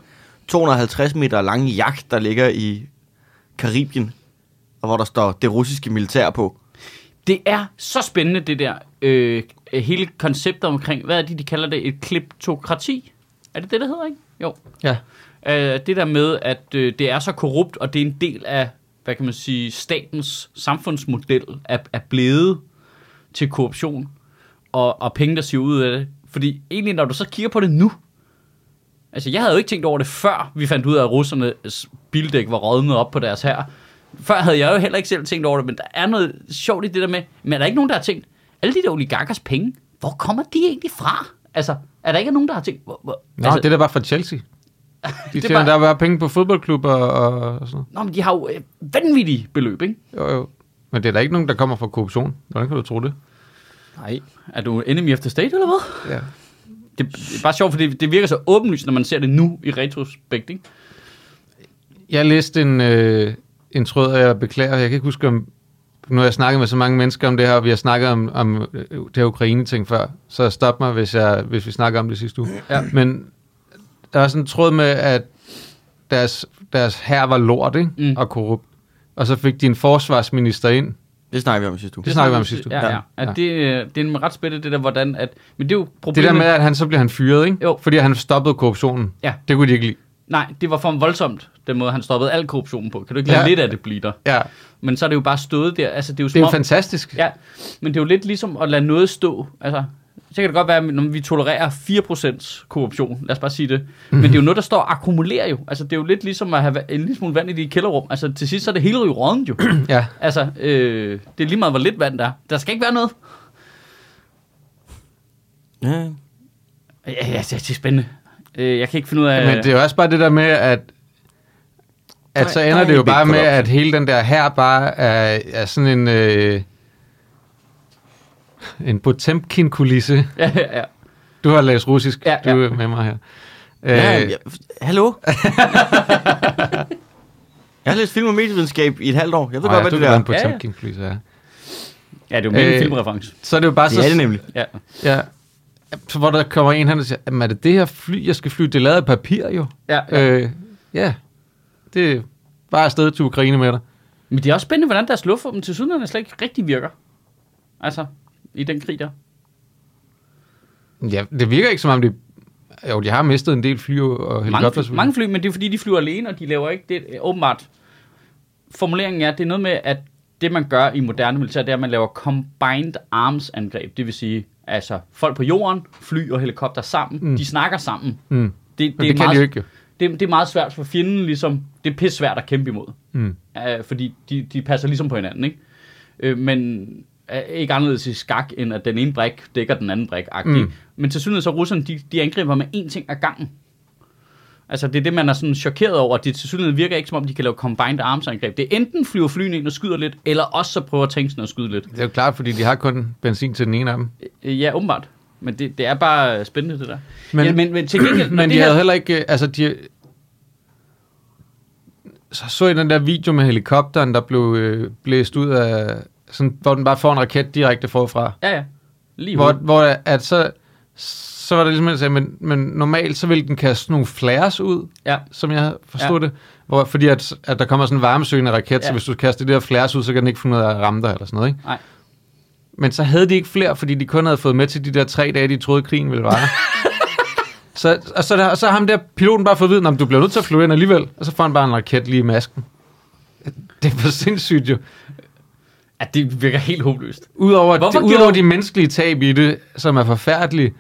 250 meter lange jagt, der ligger i Karibien, og hvor der står det russiske militær på. Det er så spændende, det der øh, hele konceptet omkring, hvad er det, de kalder det, et kleptokrati? Er det det, der hedder, ikke? Jo. Ja. Øh, det der med, at øh, det er så korrupt, og det er en del af, hvad kan man sige, statens samfundsmodel er, er blevet til korruption, og, og penge, der siger ud af det. Fordi egentlig, når du så kigger på det nu, altså jeg havde jo ikke tænkt over det, før vi fandt ud af, at russernes bildæk var rådnet op på deres her. Før havde jeg jo heller ikke selv tænkt over det, men der er noget sjovt i det der med, men er der ikke nogen, der har tænkt, alle de der oligarkers penge, hvor kommer de egentlig fra? Altså, er der ikke nogen, der har tænkt, hvor, hvor, Nå, altså, det er da bare fra Chelsea. De Det er tjener bare- der bare penge på fodboldklubber og, og sådan noget. Nå, men de har jo øh, vanvittige beløb, ikke? Jo, jo. Men det er der ikke nogen, der kommer fra korruption. Hvordan kan du tro det? Nej. Er du enemy of the state, eller hvad? Ja. Det, det er bare sjovt, fordi det virker så åbenlyst, når man ser det nu i retrospekt, ikke? Jeg læste en, øh, en tråd, og jeg beklager, jeg kan ikke huske, om nu har jeg snakket med så mange mennesker om det her, og vi har snakket om, om øh, det her Ukraine-ting før, så stop mig, hvis, jeg, hvis vi snakker om det sidste uge. Ja. Men der er sådan en tråd med, at deres, deres her var lort, ikke? Mm. Og korrupt. Og så fik de en forsvarsminister ind. Det snakker vi om sidste uge. Det snakker vi om sidste uge. Ja, ja. Ja. At det, øh, det er ret spændende, det der, hvordan... At, men det er jo Det problemet... der med, at han så bliver han fyret, ikke? Jo. Fordi han stoppede korruptionen. Ja. Det kunne de ikke lide. Nej, det var for voldsomt, den måde, han stoppede al korruptionen på. Kan du ikke lade Ja. lidt af det blive der? Ja. Men så er det jo bare stået der. Altså, det er jo, Det er jo om- fantastisk. Ja, men det er jo lidt ligesom at lade noget stå. Altså, så kan det godt være, at vi tolererer 4% korruption. Lad os bare sige det. Men det er jo noget, der står og akkumulerer jo. Altså, det er jo lidt ligesom at have en lille smule vand i dit kælderrum. Altså, til sidst så er det hele rådent jo. Ja. altså, øh, det er lige meget, hvor lidt vand der er. Der skal ikke være noget. Ja. Ja, ja det, er spændende. Øh, jeg kan ikke finde ud af... Men det er jo også bare det der med, at at så der ender er det jo bare med, at hele den der her bare er, er sådan en... Øh, en Potemkin-kulisse. ja, ja, ja. Du har læst russisk, Ja, du ja. er med mig her. Ja, Øh, ja, hallo? jeg har læst film og medievidenskab i et halvt år. Jeg ved Åh godt, ja, hvad du det kan der være en er. Ja, ja. Det er jo mere en Øh, filmreference. Så er det jo bare så... Det er det nemlig. Ja. Ja. Så hvor der kommer en hen og siger, "Jamen, er det det her fly, jeg skal flyve? Det er lavet af papir jo. Ja, ja. Øh, ja. Det er bare afsted til Ukraine med dig. Men det er også spændende, hvordan deres luftvåben til sydlandene slet ikke rigtig virker. Altså, i den krig der. Ja, det virker ikke som om det... Jo, de har mistet en del fly og Mange helikopter. fly, mange fly, men det er fordi, de flyver alene, og de laver ikke det. Åbenbart, formuleringen er, det er noget med, at det man gør i moderne militær, det er, at man laver combined arms angreb. Det vil sige, altså folk på jorden, fly og helikopter sammen, Mm. de snakker sammen. Mm. Det, det, er det kan meget, de ikke. Det, det er meget svært for fjenden, ligesom, det er pisse svært at kæmpe imod. Mm. Uh, fordi de, de passer ligesom på hinanden, ikke? Uh, men ikke anderledes i skak, end at den ene brik dækker den anden brik mm. Men til synligheden så russerne, de, de angriber med én ting ad gangen. Altså det er det, man er sådan chokeret over. Det til synligheden virker ikke, som om de kan lave combined arms angreb. Det er enten flyver flyene ind og skyder lidt, eller også så prøver tanksen at skyde lidt. Det er jo klart, fordi de har kun benzin til den ene af dem. Øh, Ja, åbenbart. Men det, det er bare spændende, det der. Men- Men, ja, men, men til gengæld, Men de her, havde heller ikke... øh, Altså, de... Så så I den der video med helikopteren, der blev øh, blæst ud af... Sådan, hvor den bare får en raket direkte forfra. Ja, ja. Lige Hvor, hvor, at så, så var det ligesom, jeg sagde, men, men normalt så ville den kaste nogle flares ud, Ja. som jeg forstod ja. det. Hvor, fordi at, at der kommer sådan en varmesøgende raket, ja. så hvis du kaster de der flares ud, så kan den ikke finde ud af at ramme dig eller sådan noget, ikke? Nej. Men så havde de ikke flere, fordi de kun havde fået med til de der tre dage, de troede, krigen ville vare. så, og så, der, og så har ham der piloten bare fået at vide, at du bliver nødt til at flyve ind alligevel, og så får han bare en raket lige i masken. Det er for sindssygt jo. Ja, det virker helt håbløst. Udover, Hvorfor det, udover de menneskelige tab i det, som er forfærdelige,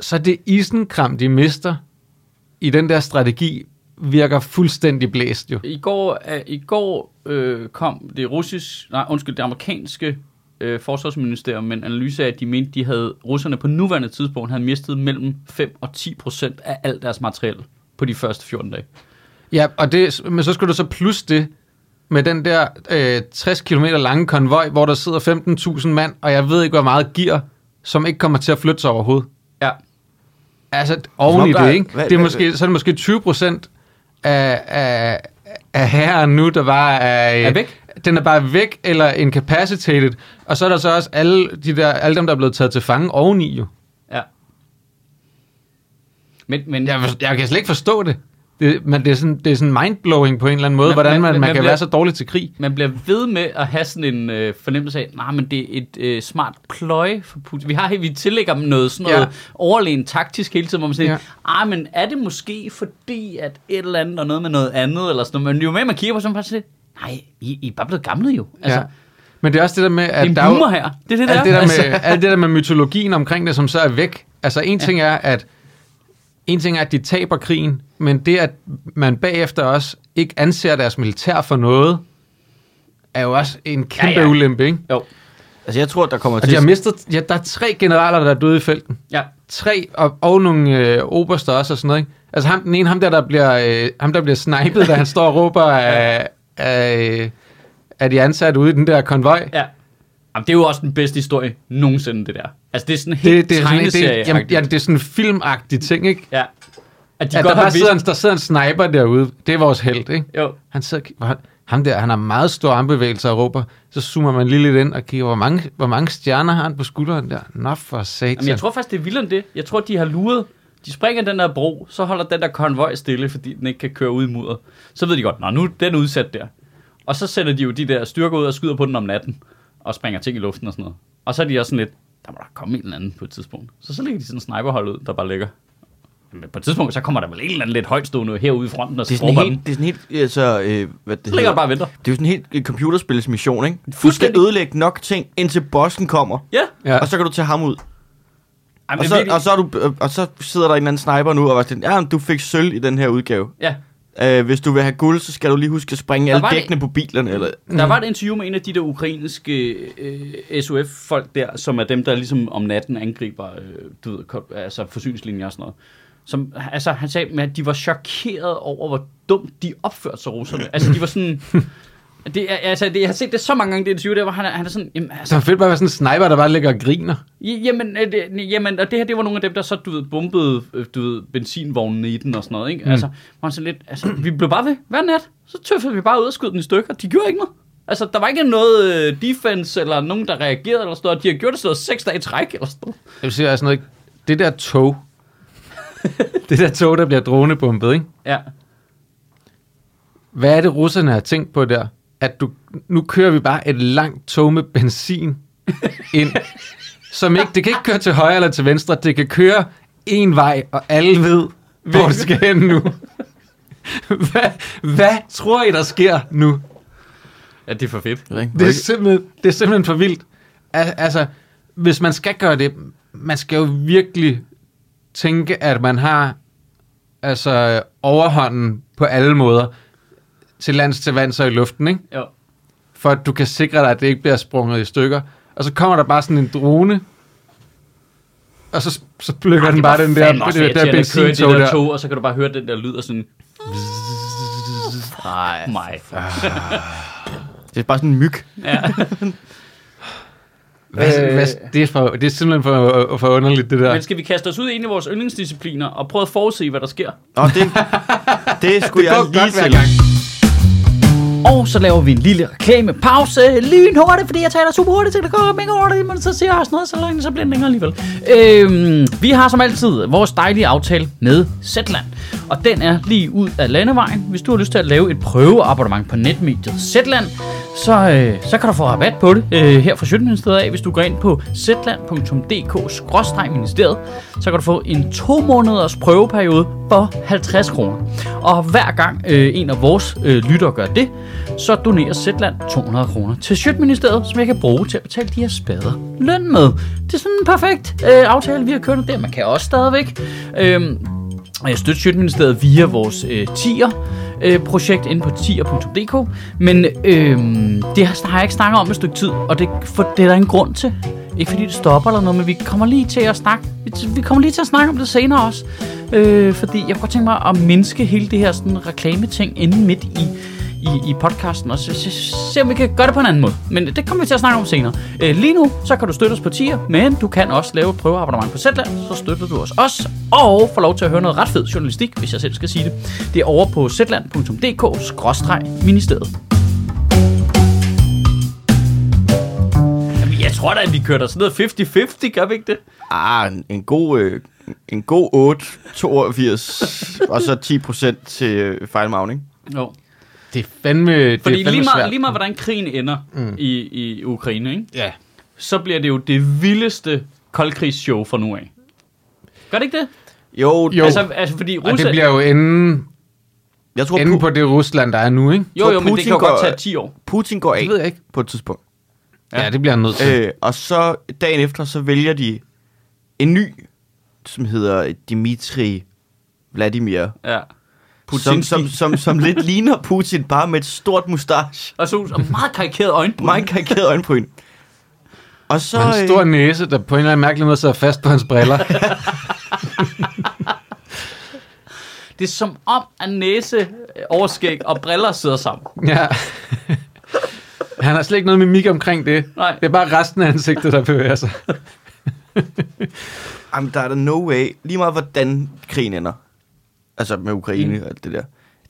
så det isenkram, de mister i den der strategi, virker fuldstændig blæst jo. I går, uh, i går øh, kom det russisk, nej, undskyld, det amerikanske øh, forsvarsministerium med en analyse af, at de mente, de havde, russerne på nuværende tidspunkt havde mistet mellem 5 og 10 procent af alt deres materiel på de første 14 dage. Ja, og det, men så skulle du så plus det med den der øh, 60 km lange konvoj, hvor der sidder 15.000 mand, og jeg ved ikke, hvor meget gear, som ikke kommer til at flytte sig overhovedet. Ja, Altså, oven i det, ikke? hvad- det er hvad- måske, så er det måske 20 procent af, af, af herren nu, der bare er, Er væk. Den er bare væk, eller incapacitated. Og så er der så også alle, de der, alle dem, der er blevet taget til fange oveni jo. ja. Men, men Jeg, jeg kan slet ikke forstå det. Det men det er sådan, det er sådan mindblowing på en eller anden måde, Men- hvordan man, man men kan bliver- være så dårlig til krig. man bliver ved med at have sådan en øh, fornemmelse af, nej, men det er et øh, smart pløje for Putin. Vi, har, vi tillægger dem noget sådan noget Ja. ja. overlegen taktisk hele tiden, hvor man siger, Ja. ja. ah, men er det måske fordi, at et eller andet og noget med noget andet, eller sådan noget. Men jo mere man kigger på, så man bare nej, I, I er bare blevet gamle jo. Altså, ja. Men det er også det der med, det er at en der er jo- her. Det er det der. alt det, der altså. med, alt det der med mytologien omkring det, som så er væk. Altså en ting er, at en ting er, at de taber krigen, men det, at man bagefter også ikke anser deres militær for noget, er jo også en kæmpe ja, Ja, ulempe, ikke? Jo, Altså, jeg tror, der kommer Og til... de har mistet, ja, der er tre generaler, der er døde i felten. ja. Tre, og, og nogle øh, oberster også og sådan noget, ikke? Altså ham, den ene, ham der, der bliver, øh, ham der bliver snipet, da han står og råber af, af, af de ansatte ude i den der konvoj. ja. Jamen, det er jo også den bedste historie nogensinde, det der. Altså, det er sådan helt Det, det, er sådan, det, jamen, ja, det er sådan en filmagtig ting, ikke? ja. At de At godt der, har sidder en, der sidder en sniper derude. Det er vores held, ikke? Jo, Han sidder, han, ham der, han har meget store armbevægelser og råber. Så zoomer man lige lidt ind og kigger, hvor mange, hvor mange stjerner har han på skulderen der? Nå for satan. Jamen, jeg tror faktisk, det er vildere end det. Jeg tror, de har luret. De springer den der bro, så holder den der konvoj stille, fordi den ikke kan køre ud i mudder. Så ved de godt, nå, nu er den udsat der. Og så sætter de jo de der styrker ud og skyder på den om natten, og springer ting i luften og sådan noget. Og så er de også sådan lidt, der må der komme en eller anden på et tidspunkt. Så så lægger de sådan en sniperhold ud, der bare ligger. Men på et tidspunkt, så kommer der vel en eller anden lidt højtstående herude i fronten, og Det er så sådan helt, den. det er sådan helt, altså, øh, hvad det Så ligger bare og venter. Det er jo sådan helt et computerspilsmission, ikke? Du skal ødelægge nok ting, indtil bossen kommer, Ja, Ja. og så kan du tage ham ud. Ej, men Og så, virkelig- og, så er du, øh, og så sidder der en eller anden sniper nu og var sådan, ja, du fik sølv i den her udgave. Ja, Uh, hvis du vil have guld, så skal du lige huske at springe Der alle det- dækkene på bilerne. Eller, Der var et interview med en af de der ukrainske øh, SOF-folk der, som er dem, der ligesom om natten angriber øh, du ved, altså forsyningslinjer og sådan noget. Som, altså, han sagde, at de var chokeret over, hvor dumt de opførte sig, russerne. Altså, de var sådan... Det er, altså, det, jeg har set det så mange gange, det interview der, hvor han er, han er sådan... Jamen, Så altså, er fedt bare at være sådan en sniper, der bare ligger og griner. jamen, øh, det, jamen, og det her, det var nogle af dem, der så, du ved, bombede, øh, du ved, benzinvognene i den og sådan noget, ikke? Mm. Altså, var han sådan lidt, altså, vi blev bare ved hver nat, så tøffede vi bare ud og skød den i stykker. De gjorde ikke noget. Altså, der var ikke noget øh, defense, eller nogen, der reagerede, eller sådan noget. De har gjort det sådan noget seks dage i træk, eller sådan noget. Jeg vil sige, altså noget, det der tog, det der tog, der bliver dronebombet, ikke? Ja. Hvad er det, russerne har tænkt på der? At du, nu kører vi bare et langt tog med benzin ind, som ikke, det kan ikke køre til højre eller til venstre, det kan køre en vej, og alle ved, hvor det skal hen nu. hvad, hvad tror I, der sker nu? Ja, det er for fedt. Det er simpelthen, det er simpelthen for vildt. Al- Altså, hvis man skal gøre det, man skal jo virkelig tænke, at man har altså overhånden på alle måder, til lands, til vands og i luften, ikke? Jo. For at du kan sikre dig, at det ikke bliver sprunget i stykker. Og så kommer der bare sådan en drone, og så, så plukker den bare den der, det, der, der benzintog det der der. tog, og så kan du bare høre den der lyd og sådan... Nej, Mig. det er bare sådan en myg. Ja. Hvad, Øh. hvad, det, er for, det er simpelthen for, for underligt, det der. Men skal vi kaste os ud i en af vores yndlingsdiscipliner og prøve at forudse, hvad der sker? Og det, det skulle Det jeg lige til. gang. Mm. Og så laver vi en lille reklamepause lynhurtigt, fordi jeg taler super hurtigt til, det går mega hurtigt, men så siger jeg også noget, så langt, så bliver det længere alligevel. Øhm, vi har som altid vores dejlige aftale med Zetland, og den er lige ud af landevejen. Hvis du har lyst til at lave et prøveabonnement på netmediet Zetland, så, øh, så kan du få rabat på det øh, her fra Sjøtministeriet af. Hvis du går ind på zetland.dk-ministeriet, så kan du få en to måneders prøveperiode for 50 kroner. Og hver gang øh, en af vores øh, lyttere gør det, så donerer Zetland 200 kroner til Sjøtministeriet, som jeg kan bruge til at betale de her spader løn med. Det er sådan en perfekt øh, aftale, vi har kørt der. Man kan også stadigvæk øh, støtte Sjøtministeriet via vores øh, tier øh, projekt inde på tier.dk, men øh, det har jeg ikke snakket om et stykke tid, og det, for, det er der en grund til. Ikke fordi det stopper eller noget, men vi kommer lige til at snakke, vi, vi kommer lige til at snakke om det senere også, øh, fordi jeg kunne godt tænke mig at mindske hele det her sådan, reklameting inde midt i, i, i podcasten, og så, så, se om vi kan gøre det på en anden måde. Men det kommer vi til at snakke om senere. Øh, lige nu, så kan du støtte os på tier, men du kan også lave et prøveabonnement på Zetland, så støtter du os også, og får lov til at høre noget ret fed journalistik, hvis jeg selv skal sige det. Det er over på zetland.dk-ministeriet. Jeg tror da, at vi kører der sådan noget 50-50, gør vi ikke det? Ah, en, god, øh, en god 8, 82, og så 10 procent til øh, fejlmagning. Jo. Det er fandme, det Fordi er fandme lige meget, svært. lige meget, hvordan krigen ender mm. i, i Ukraine, ikke? Ja. så bliver det jo det vildeste koldkrigsshow fra nu af. Gør det ikke det? Jo, Jo. Altså, altså fordi Og det Rusland... bliver jo enden, jeg tror, enden Pu- på det Rusland, der er nu, ikke? Jo, jo, men det Putin kan jo går- godt tage 10 år. Putin går af Det ved jeg ikke. på et tidspunkt. Ja, det bliver han nødt til. Øh, og så dagen efter, så vælger de en ny, som hedder Dimitri Vladimir. Ja. Som, som, som, som lidt ligner Putin, bare med et stort mustache. Og så og meget karikeret øjenbryn. Meget karikeret øjenbryn. Og så... Og en øh, stor næse, der på en eller anden mærkelig måde sidder fast på hans briller. Det er som om, at næse, øh, overskæg og briller sidder sammen. ja. Han har slet ikke noget mimik omkring det. Nej. Det er bare resten af ansigtet, der bevæger sig. Jamen, der er der no way. Lige meget hvordan krigen ender. Altså med Ukraine mm. og alt det der.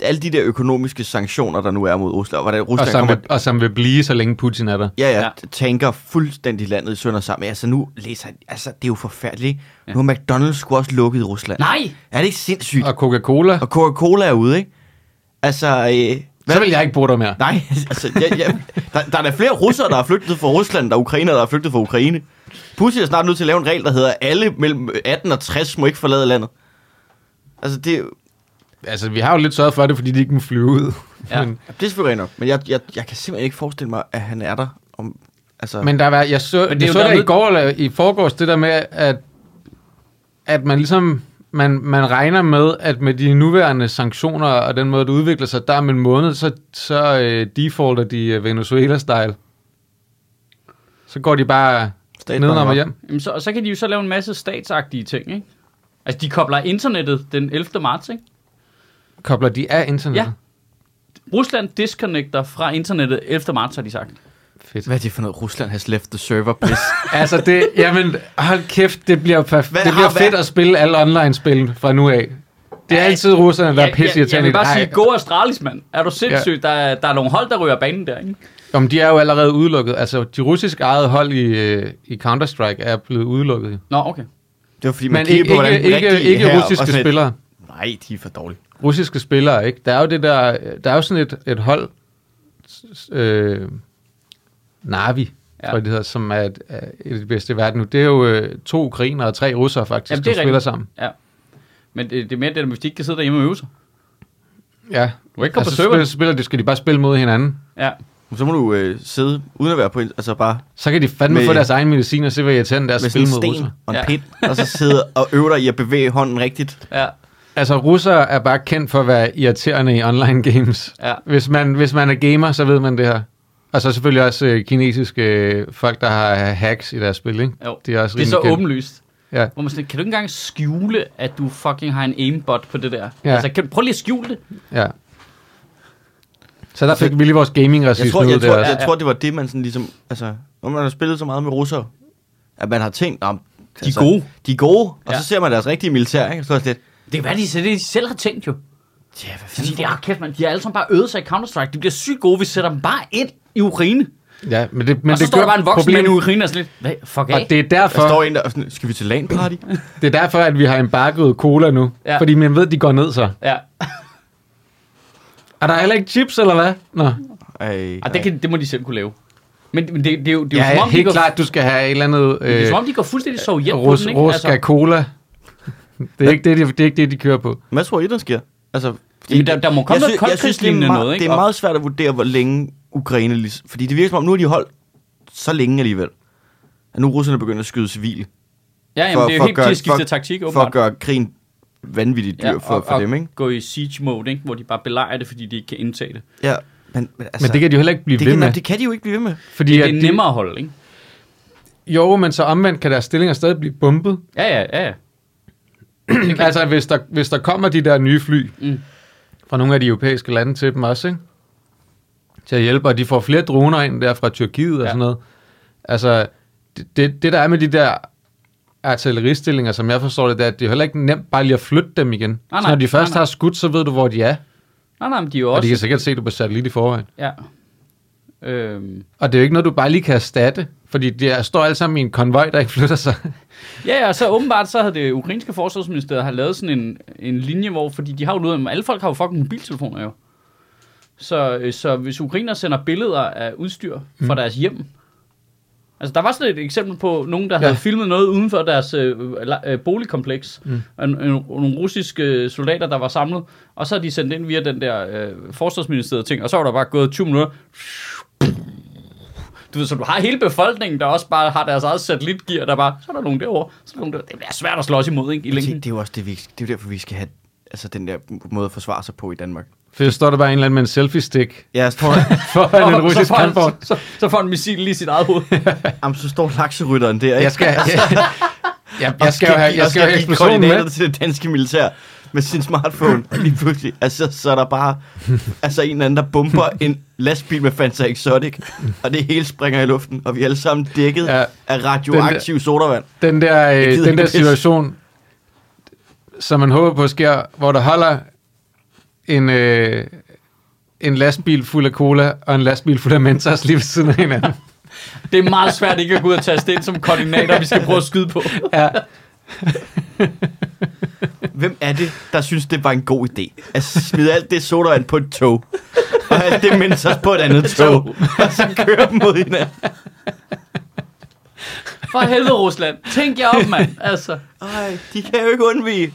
Alle de der økonomiske sanktioner, der nu er mod Rusland. Og hvordan Og Rusland som, kommer... vil, og som vil blive, så længe Putin er der. Ja, ja, Ja. tanker fuldstændig landet i sønder sammen. Altså nu læser altså det er jo forfærdeligt. Ja. Nu er McDonald's sgu også lukket i Rusland. Nej! Er det ikke sindssygt? Og Coca-Cola. Og Coca-Cola er ude, ikke? Altså, øh, Så vil jeg ikke bo der mere. Nej, altså, ja, ja, der, der er da flere russere, der er flygtet fra Rusland, der er ukrainer, der er flygtet fra Ukraine. Putin er snart nødt til at lave en regel, der hedder, alle mellem 18 og 60 må ikke forlade landet. Altså, det, Altså, vi har jo lidt sørget for det, fordi de ikke må flyve ud. Ja. Men, det er selvfølgelig nok, men jeg, jeg, jeg kan simpelthen ikke forestille mig, at han er der. Om, altså, men der var, jeg så, Men det er jeg så der dernede- i går, eller i forgårs, det der med, at at man ligesom, man, man regner med, at med de nuværende sanktioner og den måde, det udvikler sig, der om en måned, så, så øh, defaulter de øh, Venezuela-style. Så går de bare nedenom og hjem. Jamen, så, og så kan de jo så lave en masse statsagtige ting, ikke? Altså, de kobler internettet den 11. marts, ikke? Kobler de af internettet? Ja. Rusland disconnecter fra internettet 11. marts, har de sagt. Fedt. Hvad er det for noget? Rusland has left the server piss. Altså det, jamen, hold kæft, det bliver, perf- Hvad det har- bliver hvad- fedt at spille alle online-spil fra nu af. Det er Ej, altid russerne, der er pisse jeg, jeg vil bare sige, Ej, go Astralis, mand. Er du sindssyg? Ja. Der, er- der er nogle hold, der ryger banen der, ikke? Om de er jo allerede udelukket. Altså, de russisk ejede hold i, øh, i Counter-Strike er blevet udelukket. Nå, okay. Det var fordi, man Men kigger ikke, på, hvordan ikke, ikke, ikke her, russiske sådan et- spillere. Nej, de er for dårlige. Russiske spillere, ikke? Der er jo det der, der er jo sådan et, et hold, øh, Navi, Ja. tror jeg det hedder, som er et, er et af de bedste i verden nu. Det er jo øh, to ukrainere og tre russere faktisk, Jamen, det er der spiller rigtigt. sammen. Ja. Men det, det er mere det, at hvis de ikke kan sidde derhjemme og øve sig. Ja, Du kan ikke komme altså, på server. spiller, spiller, de skal de bare spille mod hinanden. Ja. Så må du øh, sidde uden at være på, en- altså bare Så kan de fandme Med- få deres egen medicin og se, hvad irriterende det er at med spille sådan en mod sten russer. og en Ja. pind, og så sidde og øve dig i at bevæge hånden rigtigt. Ja. Altså, russere er bare kendt for at være irriterende i online games. Ja. Hvis man, hvis man er gamer, så ved man det her. Og så selvfølgelig også øh, kinesiske øh, folk, der har hacks i deres spil, ikke? Jo. Det er også Det er så kendt. åbenlyst. Ja. Hvor man sådan, kan du ikke engang skjule, at du fucking har en aimbot på det der? Ja. Altså, kan, prøv lige at skjule det. ja. Så der fik vi lige vores gaming Jeg tror, jeg, ud tror, der jeg, tror, det var det, man sådan ligesom... Altså, når man har spillet så meget med russere, at man har tænkt, om De er gode. De er gode, og Ja. så ser man deres rigtige militær, ikke? Så er det lidt, Det er hvad de, det de selv har tænkt jo. ja, hvad Fordi fanden det er kæft, man. De har alle sammen bare øvet sig i Counter-Strike. De bliver sygt gode, vi sætter dem bare ind i Ukraine. Ja, men det, men og så det står der bare en voksen problem- mand i Ukraine og sådan lidt, hvad, fuck af. Og det er Der står derfor, en der, er sådan, skal vi til LAN party? det er derfor, at vi har embargoet cola nu. Ja. Fordi man ved, at de går ned så. Ja, Er der heller ikke chips, eller hvad? Nå. Ej, og det, kan, det må de selv kunne lave. Men, men det, det, er jo, det er jo Ja, som om, de helt går, klart, du skal have et eller andet... det er Øh, som om, de går fuldstændig sovjet på rus, den, ikke? ruska cola. Det er, ikke det, de, det er ikke det, de kører på. Hvad tror I, der sker? Altså, Jamen, der- der må komme jeg noget synes- jeg synes, det er koldkrigslignende meget- noget, ikke? Det er meget svært at vurdere, hvor længe Ukraine... Fordi det virker som om, nu har de holdt så længe alligevel. At nu er russerne begyndt at skyde civile. Ja, jamen, for- det er for jo helt at gøre- til at skifte for- taktik, For at åbenbart. gøre krigen vanvittigt dyr for, og, for og dem, ikke? gå i siege mode, ikke? hvor de bare belejrer det, fordi de ikke kan indtage det. Ja, men, men, altså, Men det kan de jo heller ikke blive det ved kan, med. det kan de jo ikke blive ved med. Fordi Det at er de- nemmere at holde, ikke? Jo, men så omvendt kan deres stillinger stadig blive bumpet. Ja, ja, ja. ja. altså, hvis der, hvis der kommer de der nye fly Mm. fra nogle af de europæiske lande til dem også, ikke? til at hjælpe, og de får flere droner ind der fra Tyrkiet og Ja. sådan noget. Altså, det, det, det der er med de der artilleristillinger, som jeg forstår det, det er, at det er heller ikke nemt bare lige at flytte dem igen. Nej, så nej, når de først nej, nej. har skudt, så ved du, hvor de er. Nej, nej, men de er jo Og også... de kan sikkert se det på satellit i forvejen. Ja. Øhm. Og det er jo ikke noget, du bare lige kan erstatte, fordi de er, står alle sammen i en konvoj, der ikke flytter sig. Ja, ja, og så åbenbart så havde det ukrainske forsvarsministeriet har lavet sådan en, en linje, hvor, fordi de har jo noget, alle folk har jo fucking mobiltelefoner jo. Så, øh, så hvis ukrainer sender billeder af udstyr fra Mm. deres hjem, altså der var sådan et eksempel på nogen, der Ja. havde filmet noget uden for deres øh, øh, boligkompleks, Mm. en, en, nogle russiske soldater, der var samlet, og så har de sendt ind via den der øh, forsvarsministeriet ting, og så var der bare gået 20 minutter, du ved, så du har hele befolkningen, der også bare har deres eget satellitgear, der bare, så er der nogen derovre, så er der nogen der. Det bliver svært at slås imod, ikke, i Det, længden. det er jo også det, vi, det er derfor, vi skal have altså, den der måde at forsvare sig på i Danmark. For så står der bare en eller anden med en selfie-stick Ja, jeg tror, foran en russisk så, får han, kampvogn. så, så får han en missil lige i sit eget hoved. jamen, så står lakserytteren der, ikke? Jeg skal, jeg, jeg, jeg skal jo have, jeg skal have give eksplosionen koordinater med. til det danske militær med sin smartphone, og lige pludselig, altså, så er der bare altså, en eller anden, der bomber en lastbil med Fanta Exotic, og det hele springer i luften, og vi er alle sammen dækket Ja, af radioaktiv sodavand. den der, øh, den der situation, som man håber på sker, hvor der holder en, øh, en lastbil fuld af cola og en lastbil fuld af Mentos lige ved siden af hinanden. Det er meget svært ikke at gå ud og taste ind som koordinater, vi skal prøve at skyde på. Ja, Hvem er det, der synes, det var en god idé? At smide alt det sodavand på et tog, og alt det mindst på et andet tog, og så køre dem mod hinanden. For helvede, Rusland. Tænk jer op, mand. Altså. Ej, de kan jo ikke undvige.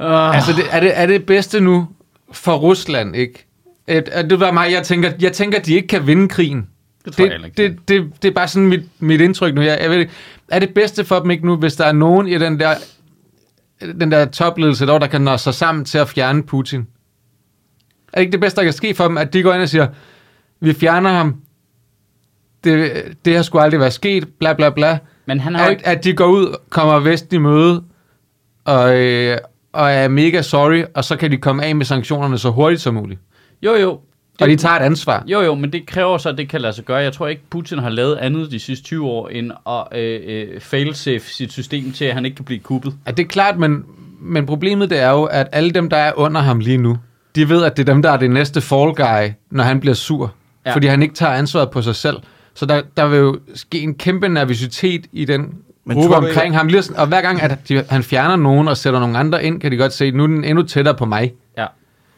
Uh, altså det, er, det, er det bedste nu for Rusland, ikke? Det var mig, jeg tænker, jeg tænker, at de ikke kan vinde krigen. Det tror jeg Det, ikke. det, det, det er bare sådan mit, mit indtryk nu. Jeg, jeg ved, ikke, er det bedste for dem ikke nu, hvis der er nogen i den der, den der topledelse, der, der kan nå sig sammen til at fjerne Putin? Er det ikke det bedste, der kan ske for dem, at de går ind og siger, vi fjerner ham, det, det har sgu aldrig været sket, bla bla bla. Men han har At, ikke... at de går ud, kommer vest i møde, og, øh, og er mega sorry, og så kan de komme af med sanktionerne så hurtigt som muligt. Jo, jo. Og de tager et ansvar. Jo, jo, men det kræver så, at det kan lade sig gøre. Jeg tror ikke, Putin har lavet andet de sidste 20 år, end at øh, øh, failsafe sit system til, at han ikke kan blive kuppet. Ja, det er klart, men, men problemet det er jo, at alle dem, der er under ham lige nu, de ved, at det er dem, der er det næste fall guy, når han bliver sur. Ja. Fordi han ikke tager ansvaret på sig selv. Så der, der vil jo ske en kæmpe nervøsitet i den Men du omkring ham. Lige sådan- Og hver gang, at de, han fjerner nogen og sætter nogle andre ind, kan de godt se, at nu er den endnu tættere på mig. Ja.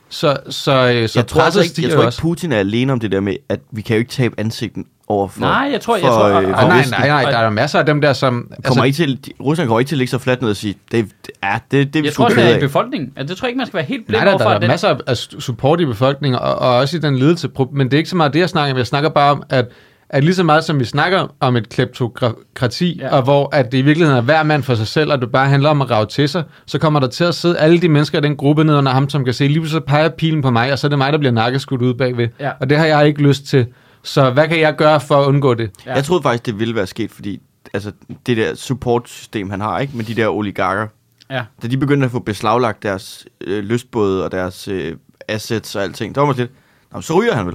Så, så, øh, så jeg tror, altså ikke, jeg tror ikke, Putin er alene om det der med, at vi kan jo ikke tabe ansigten over for Nej, jeg tror- jeg for, tror- øh, for nej, nej, nej, der er masser af dem der, som... Kommer altså, ikke til, Rusland kommer ikke til at ligge så fladt ned og sige, det, det, ja, det, det Jeg tror det er i befolkningen. Altså, det tror jeg ikke, man skal være helt blind Nej, der, overfor. der, der er masser af support i befolkningen, og, og også i den ledelse. Men det er ikke så meget det, jeg snakker om. Jeg snakker bare om, at, at lige så meget som vi snakker om et kleptokrati, Ja. og hvor at det i virkeligheden er hver mand for sig selv, og det bare handler om at rave til sig, så kommer der til at sidde alle de mennesker i den gruppe ned under ham, som kan se, lige pludselig peger pilen på mig, og så er det mig, der bliver nakkeskudt ud bagved. Ja. Og det har jeg ikke lyst til. Så hvad kan jeg gøre for at undgå det? Ja. Jeg troede faktisk, det ville være sket, fordi altså, det der supportsystem, han har, ikke med de der oligarker, Ja. da de begyndte at få beslaglagt deres øh, lystbåde og deres øh, assets og alting, der var man lidt, Nå, så ryger han vel.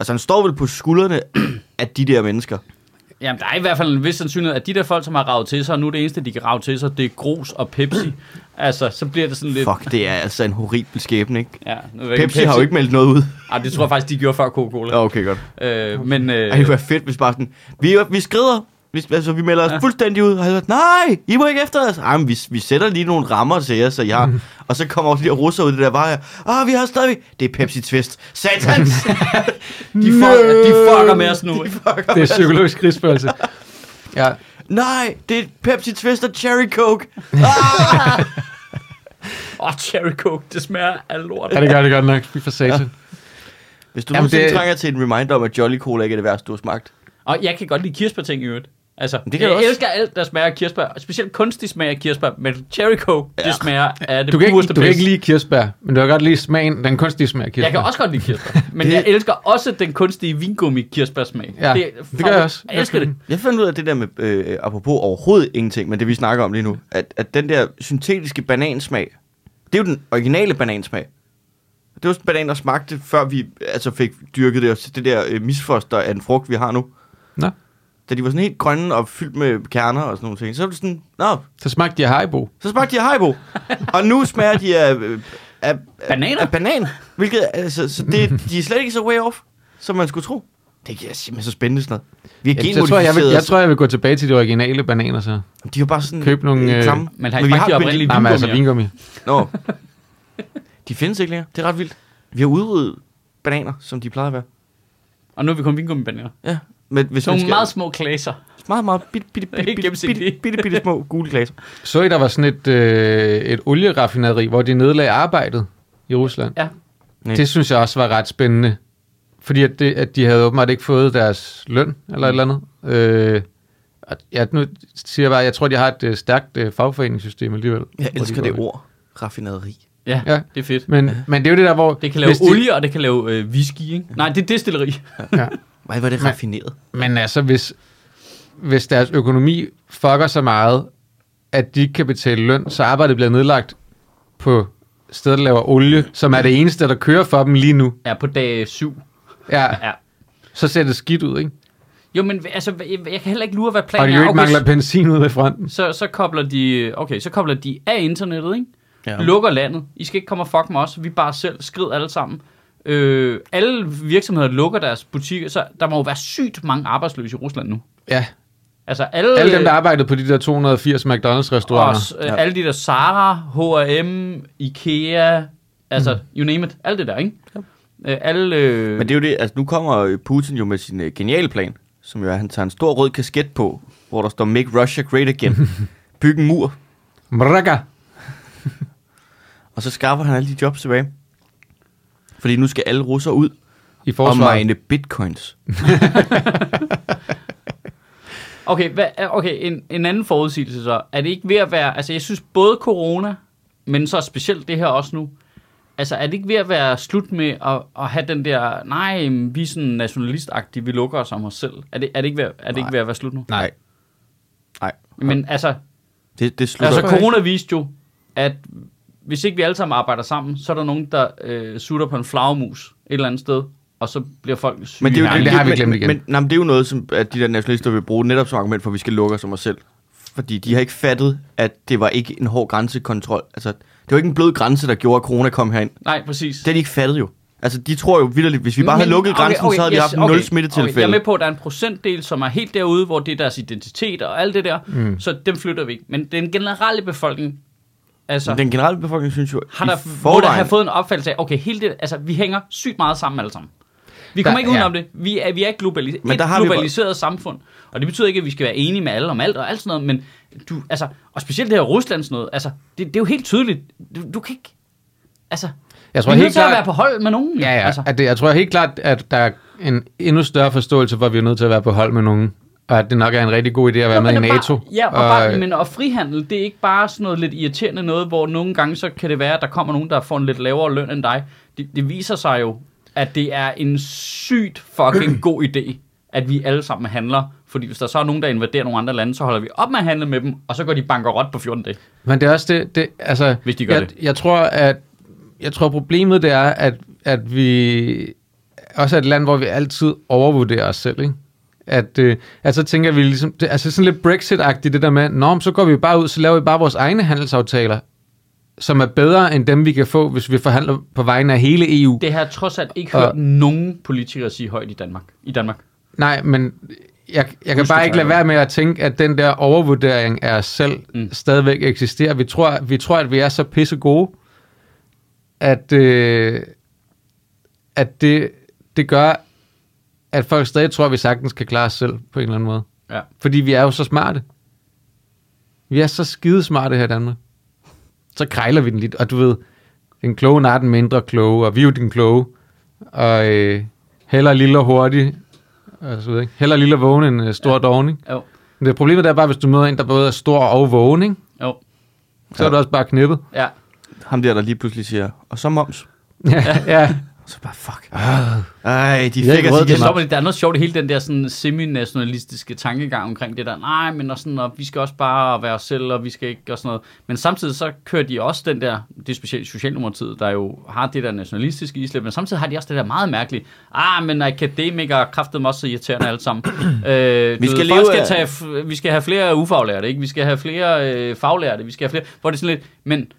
Altså, han står vel på skuldrene af de der mennesker. Jamen, der er i hvert fald en vis sandsynlighed, at de der folk, som har ravet til sig, og nu det eneste, de kan rave til sig, det er grus og Pepsi. altså, så bliver det sådan lidt... Fuck, det er altså en horribel skæbne, ikke? Ja, nu jeg Pepsi, har jo ikke meldt noget ud. Ej, det tror jeg faktisk, de gjorde før Coca-Cola. Okay, godt. Øh, men... Øh, Ej, det kunne være fedt, hvis bare sådan, vi, vi skrider, vi, altså, vi melder os Ja. ja. fuldstændig ud. Og jeg har sagt, nej, I må ikke efter os. Ej, men vi, vi sætter lige nogle rammer til jer, så jeg har. Og så kommer også lige russer ud i det der bare, ah, vi har stadig, det er Pepsi Twist. Satans! de, fuck, de fucker med os nu. De fucker Det er psykologisk krigsførelse. Ja, Nej, det er Pepsi Twist og Cherry Coke. Åh, oh, Cherry Coke, det smager af lort. ja det gør det godt nok. Vi får satan. Hvis du Jamen, nogensinde det- trænger til en reminder om, at Jolly Cola ikke er det værste, du har smagt. Og jeg kan godt lide kirsebærting i øvrigt. Altså, det det kan jeg jeg også. elsker alt, der smager af kirsebær. Specielt kunstig smag af kirsebær. Men Cherry Coke, ja. det smager af det Du kan, ikke, du kan ikke lide kirsebær, men du kan godt lide smagen, den kunstige smag af kirsebær. Jeg kan også godt lide kirsebær. Men Det- jeg elsker også den kunstige vingummi kirsebærsmag. Ja, det gør jeg også. Jeg elsker det. Jeg fandt ud af det der med, øh, apropos overhovedet ingenting, men det vi snakker om lige nu, at, at den der syntetiske banansmag, det er jo den originale banansmag. Det var sådan banan, der smagte, før vi altså fik dyrket det, og det der øh, misfoster af en frugt, vi har nu. Nå, Da de var sådan helt grønne og fyldt med kerner og sådan nogle ting, så var det sådan, nå, så smagte de af Haribo. så smagte de af Haribo. og nu smager de af, øh, af, Bananer? af banan. Hvilket, altså, så det, de er slet ikke så way off, som man skulle tro. Det er simpelthen så spændende sådan noget. Vi er Jeg, jeg, tror, jeg, vil, jeg tror, jeg vil gå tilbage til de originale bananer så. De er jo bare sådan... Køb nogle, øh, øh, klamme. Men har I vi smagt de oprindelige Nej, men altså vingummi. Nå. De findes ikke længere. Det er ret vildt. Vi har udryddet bananer, som de plejer at være. Og nu er vi kun vingummi-bananer. Ja. Men hvis nogle skal... meget små klaser. meget, meget bitte, bitte, bitte, bitte, bitte, bitte, bitte, bitte små gule glaser. Så I, der var sådan et, øh, et olieraffinaderi, hvor de nedlagde arbejdet i Rusland. Ja. Nej. Det synes jeg også var ret spændende. Fordi at, det, at de havde åbenbart ikke fået deres løn, eller et eller andet. Øh, ja, nu siger jeg bare, jeg tror, de har et øh, stærkt øh, fagforeningssystem alligevel. Jeg de elsker går det ord. Raffinaderi. Ja, Ja. det er fedt. Men, men det er jo det der, hvor... Det kan lave hvis de- olie, og det kan lave øh, whisky, ikke? Nej, det er destilleri. Ja. Ej, hvor er det Men- raffineret. Men altså, hvis, hvis deres økonomi fucker så meget, at de ikke kan betale løn, så arbejdet bliver nedlagt på stedet, der laver olie, som er det eneste, der kører for dem lige nu. Ja, på dag 7. Ja, Ja. så ser det skidt ud, ikke? Jo, men altså, jeg, jeg kan heller ikke lure, hvad Og planen de er. jo ikke mangler benzin ud af fronten. så, så kobler de, okay, så kobler de af internettet, ikke? Ja. Lukker landet. I skal ikke komme og fuck med os. Vi er bare selv skrid alle sammen. Øh, alle virksomheder lukker deres butikker, så der må jo være sygt mange arbejdsløse i Rusland nu. Ja, Altså alle, alle dem, der arbejdede på de der 280 McDonald's-restauranter. også, øh, Ja. alle de der Zara, H&M, Ikea, altså mm. you name it, alt det der, ikke? Ja. Øh, alle, øh, Men det er jo det, altså nu kommer Putin jo med sin øh, geniale plan, som jo er, at han tager en stor rød kasket på, hvor der står Make Russia Great Again. Byg en mur, Mraga. Og så skaffer han alle de jobs tilbage. Fordi nu skal alle russere ud i Og forsvaret. mine bitcoins. Okay, hvad, okay en, en anden forudsigelse så. Er det ikke ved at være... Altså, jeg synes både corona, men så specielt det her også nu, altså, er det ikke ved at være slut med at, at have den der... Nej, vi er sådan nationalistagtige, vi lukker os om os selv. Er det, er det, ikke, ved, er det ikke ved at være slut nu? Nej. Nej. Men altså, Det, det slutter. altså Altså, corona viste jo, at hvis ikke vi alle sammen arbejder sammen, så er der nogen, der øh, sutter på en flagermus et eller andet sted, og så bliver folk syge. Men det, er jo, Nej, det har vi glemt igen. Men, men, nej, men det er jo noget, som at de der nationalister vil bruge netop som argument for, at vi skal lukke os om os selv. Fordi de har ikke fattet, at det var ikke en hård grænsekontrol. Altså, det var ikke en blød grænse, der gjorde, at corona kom herind. Nej, præcis. Det har de ikke fattet jo. Altså, de tror jo vildt, hvis vi bare havde lukket grænsen, så havde vi haft nul smittetilfælde. Okay, jeg er med på, at der er en procentdel, som er helt derude, hvor det er deres identitet og alt det der, mm. så dem flytter vi ikke. Men den generelle befolkning, altså, Den generelle befolkning synes jo, har der, må der forvejen- have fået en opfattelse af, okay, hele det, altså, vi hænger sygt meget sammen alle sammen. Vi kommer Der- ikke udenom ja. det. Vi er, vi er et, globali- Men et der har vi bare- globaliseret samfund. Og det betyder ikke, at vi skal være enige med alle om alt og alt sådan noget, men du, altså, og specielt det her Ruslands noget, altså, det, det er jo helt tydeligt. Du, du kan ikke, altså, Jeg tror er nødt helt til at klart, være på hold med nogen. ja, ja, Altså. at det, jeg tror helt klart, at der er en endnu større forståelse for, at vi er nødt til at være på hold med nogen. Og at det nok er en rigtig god idé at være Nå, med i NATO. Bare, ja, og, bare, men og frihandel, det er ikke bare sådan noget lidt irriterende noget, hvor nogle gange så kan det være, at der kommer nogen, der får en lidt lavere løn end dig. Det, det viser sig jo, at det er en sygt fucking god idé, at vi alle sammen handler. Fordi hvis der så er nogen, der invaderer nogle andre lande, så holder vi op med at handle med dem, og så går de bankerot på 14 dage. Men det er også det, det altså, Hvis de gør jeg, det. Jeg tror, at jeg tror, problemet det er, at, at vi også er et land, hvor vi altid overvurderer os selv, ikke? At, øh, at så tænker vi ligesom, det, altså sådan lidt Brexit-agtigt det der med, Nå, så går vi bare ud, så laver vi bare vores egne handelsaftaler, som er bedre end dem, vi kan få, hvis vi forhandler på vegne af hele EU. Det har jeg trods alt ikke Og- hørt nogen politikere sige højt i Danmark. I Danmark. Nej, men jeg, jeg kan bare ikke lade være med at tænke, at den der overvurdering af os selv mm. stadigvæk eksisterer. Vi tror, vi tror, at vi er så pisse gode, at, øh, at det, det gør, at folk stadig tror, at vi sagtens kan klare os selv på en eller anden måde. Ja. Fordi vi er jo så smarte. Vi er så skide smarte her i Danmark. Så krejler vi den lidt, og du ved, den kloge er den mindre kloge, og vi er jo den kloge. Og øh, heller lille og hurtig, og så videre, ikke? Heller lille og vågen end øh, stor ja. doven, ikke? Jo. Men det problemet er bare, hvis du møder en, der både er stor og vågen, ikke? Jo. så er du også bare knippet. Ja. Ham der, der lige pludselig siger, og så moms. ja, ja. Så bare, fuck. Ej, de fik ikke os råd igen. Jeg står, der er noget sjovt i hele den der sådan semi-nationalistiske tankegang omkring det der, nej, men og sådan, og vi skal også bare være os selv, og vi skal ikke, og sådan noget. Men samtidig så kører de også den der, det er specielt Socialdemokratiet, der jo har det der nationalistiske islæb, men samtidig har de også det der meget mærkelige, ah, men akademikere kraftede også så irriterende alle sammen. øh, Vi skal ved, leve skal tage, f- vi skal have flere ufaglærte, ikke? Vi skal have flere øh, faglærte, vi skal have flere, hvor det er sådan lidt, men,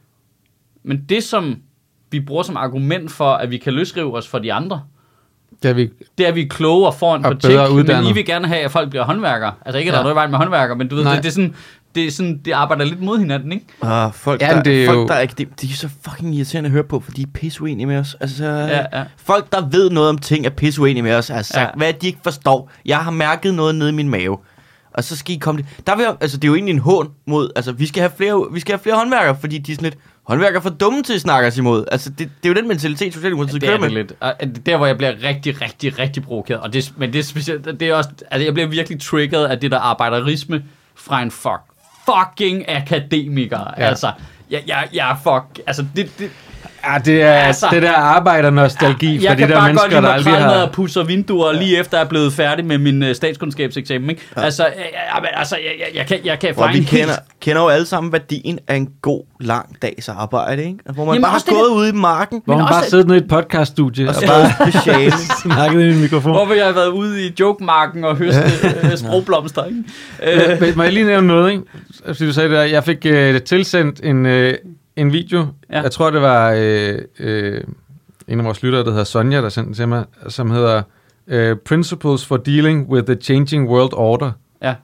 men det som vi bruger som argument for, at vi kan løsrive os fra de andre, Det er vi. det er, vi er kloge og får en Og kritik, bedre men uddannet. I vil gerne have, at folk bliver håndværkere. Altså ikke, at der Ja. er noget i vejen med håndværkere, men du ved, Nej. det, det, er sådan, det, er sådan, det arbejder lidt mod hinanden, ikke? Ah, folk, Ja, der, det er folk jo- der er ikke, de, de er så fucking irriterende at høre på, for de er pisse uenige med os. Altså, Ja, ja. Folk, der ved noget om ting, er pisse uenige med os, har sagt, Ja. hvad de ikke forstår. Jeg har mærket noget nede i min mave. Og så skal I komme det. Der vil altså, det er jo egentlig en hån mod, altså, vi skal have flere, vi skal have flere håndværkere, fordi de er sådan lidt, håndværkere er for dumme til at snakke os imod. Altså, det, det er jo den mentalitet, Socialdemokratiet Det kører er med. lidt. Og er Der, hvor jeg bliver rigtig, rigtig, rigtig provokeret. Og det, men det er specielt, det er også, altså jeg bliver virkelig triggeret af det der arbejderisme fra en fuck, fucking akademiker. Ja. Ja. Altså, jeg, jeg, jeg fuck, altså det, det, Ja, det er Altså- det der arbejdernostalgi for jeg de kan der bare mennesker, godt lide der mig aldrig kralmad har... og pusser vinduer, lige efter jeg er blevet færdig med min uh, statskundskabseksamen. Ikke? Ja. Altså, jeg, jeg, altså jeg, jeg, jeg, kan, jeg kan Og vi en kender, helt kender jo alle sammen værdien af en god, lang dags arbejde, ikke? Altså, Hvor man Jamen, bare også har det gået ude i marken Hvor Men hun bare også- sidder nede i et podcaststudie og og bare bare speciale. snakket i en mikrofon. Hvorfor jeg har været ude i jokemarken og høste øh, sprogblomster, ikke? Øh, Øh, må jeg lige nævne noget, ikke? Fordi du sagde det der. Jeg fik øh, tilsendt en, øh, en video. Ja. Jeg tror, det var øh, øh, en af vores lyttere, der hedder Sonja, der sendte den til mig, som hedder øh, Principles for Dealing with the Changing World Order. Ja.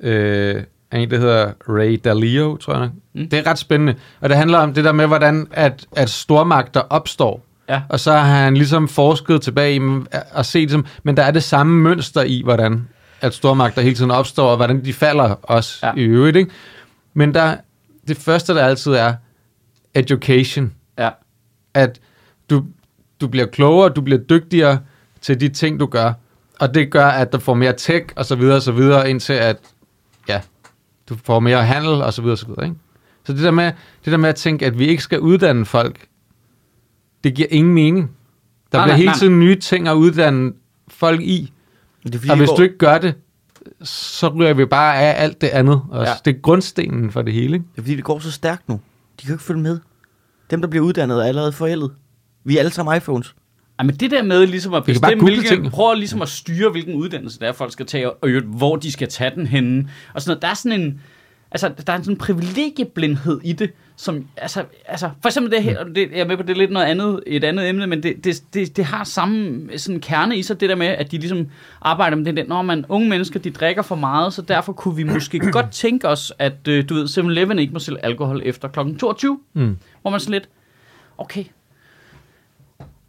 Øh, en, der hedder Ray Dalio, tror jeg. Mm. Mm. Det er ret spændende. Og det handler om det der med, hvordan at, at stormagter opstår. Ja. Og så har han ligesom forsket tilbage i og set dem, men der er det samme mønster i, hvordan at stormagter hele tiden opstår, og hvordan de falder også ja. i øvrigt. Ikke? Men der, det første, der altid er education. ja. At du, du bliver klogere, du bliver dygtigere, til de ting, du gør. Og det gør, at du får mere tech og så videre og så videre, indtil at, ja, du får mere handel og så videre og så videre, ikke? Så det der, med, det der med at tænke, at vi ikke skal uddanne folk, det giver ingen mening. Der Nej, bliver nej, hele nej. tiden nye ting at uddanne folk i. Det er fordi, Og vi hvis går- du ikke gør det, så ryger vi bare af alt det andet. Ja. Ja. Det er grundstenen for det hele. Ikke? Det er fordi, det går så stærkt nu. De kan ikke følge med. Dem, der bliver uddannet, er allerede forældet. Vi er alle sammen iPhones. Ej, men det der med ligesom at Vi kan bare bestemme, hvilken, tingene. prøve ligesom at styre, hvilken uddannelse det er, folk skal tage, og hvor de skal tage den henne. Og sådan noget. Der er sådan en, altså, der er sådan en privilegieblindhed i det, som, altså, altså for eksempel det her, og det, jeg er med på, det er lidt noget andet, et andet emne, men det, det, det, det har samme sådan kerne i sig, det der med, at de ligesom arbejder med det der, når man unge mennesker, de drikker for meget, så derfor kunne vi måske godt tænke os, at øh, du ved, 7-Eleven ikke må sælge alkohol efter kl. 22, Mm. hvor man sådan lidt, okay,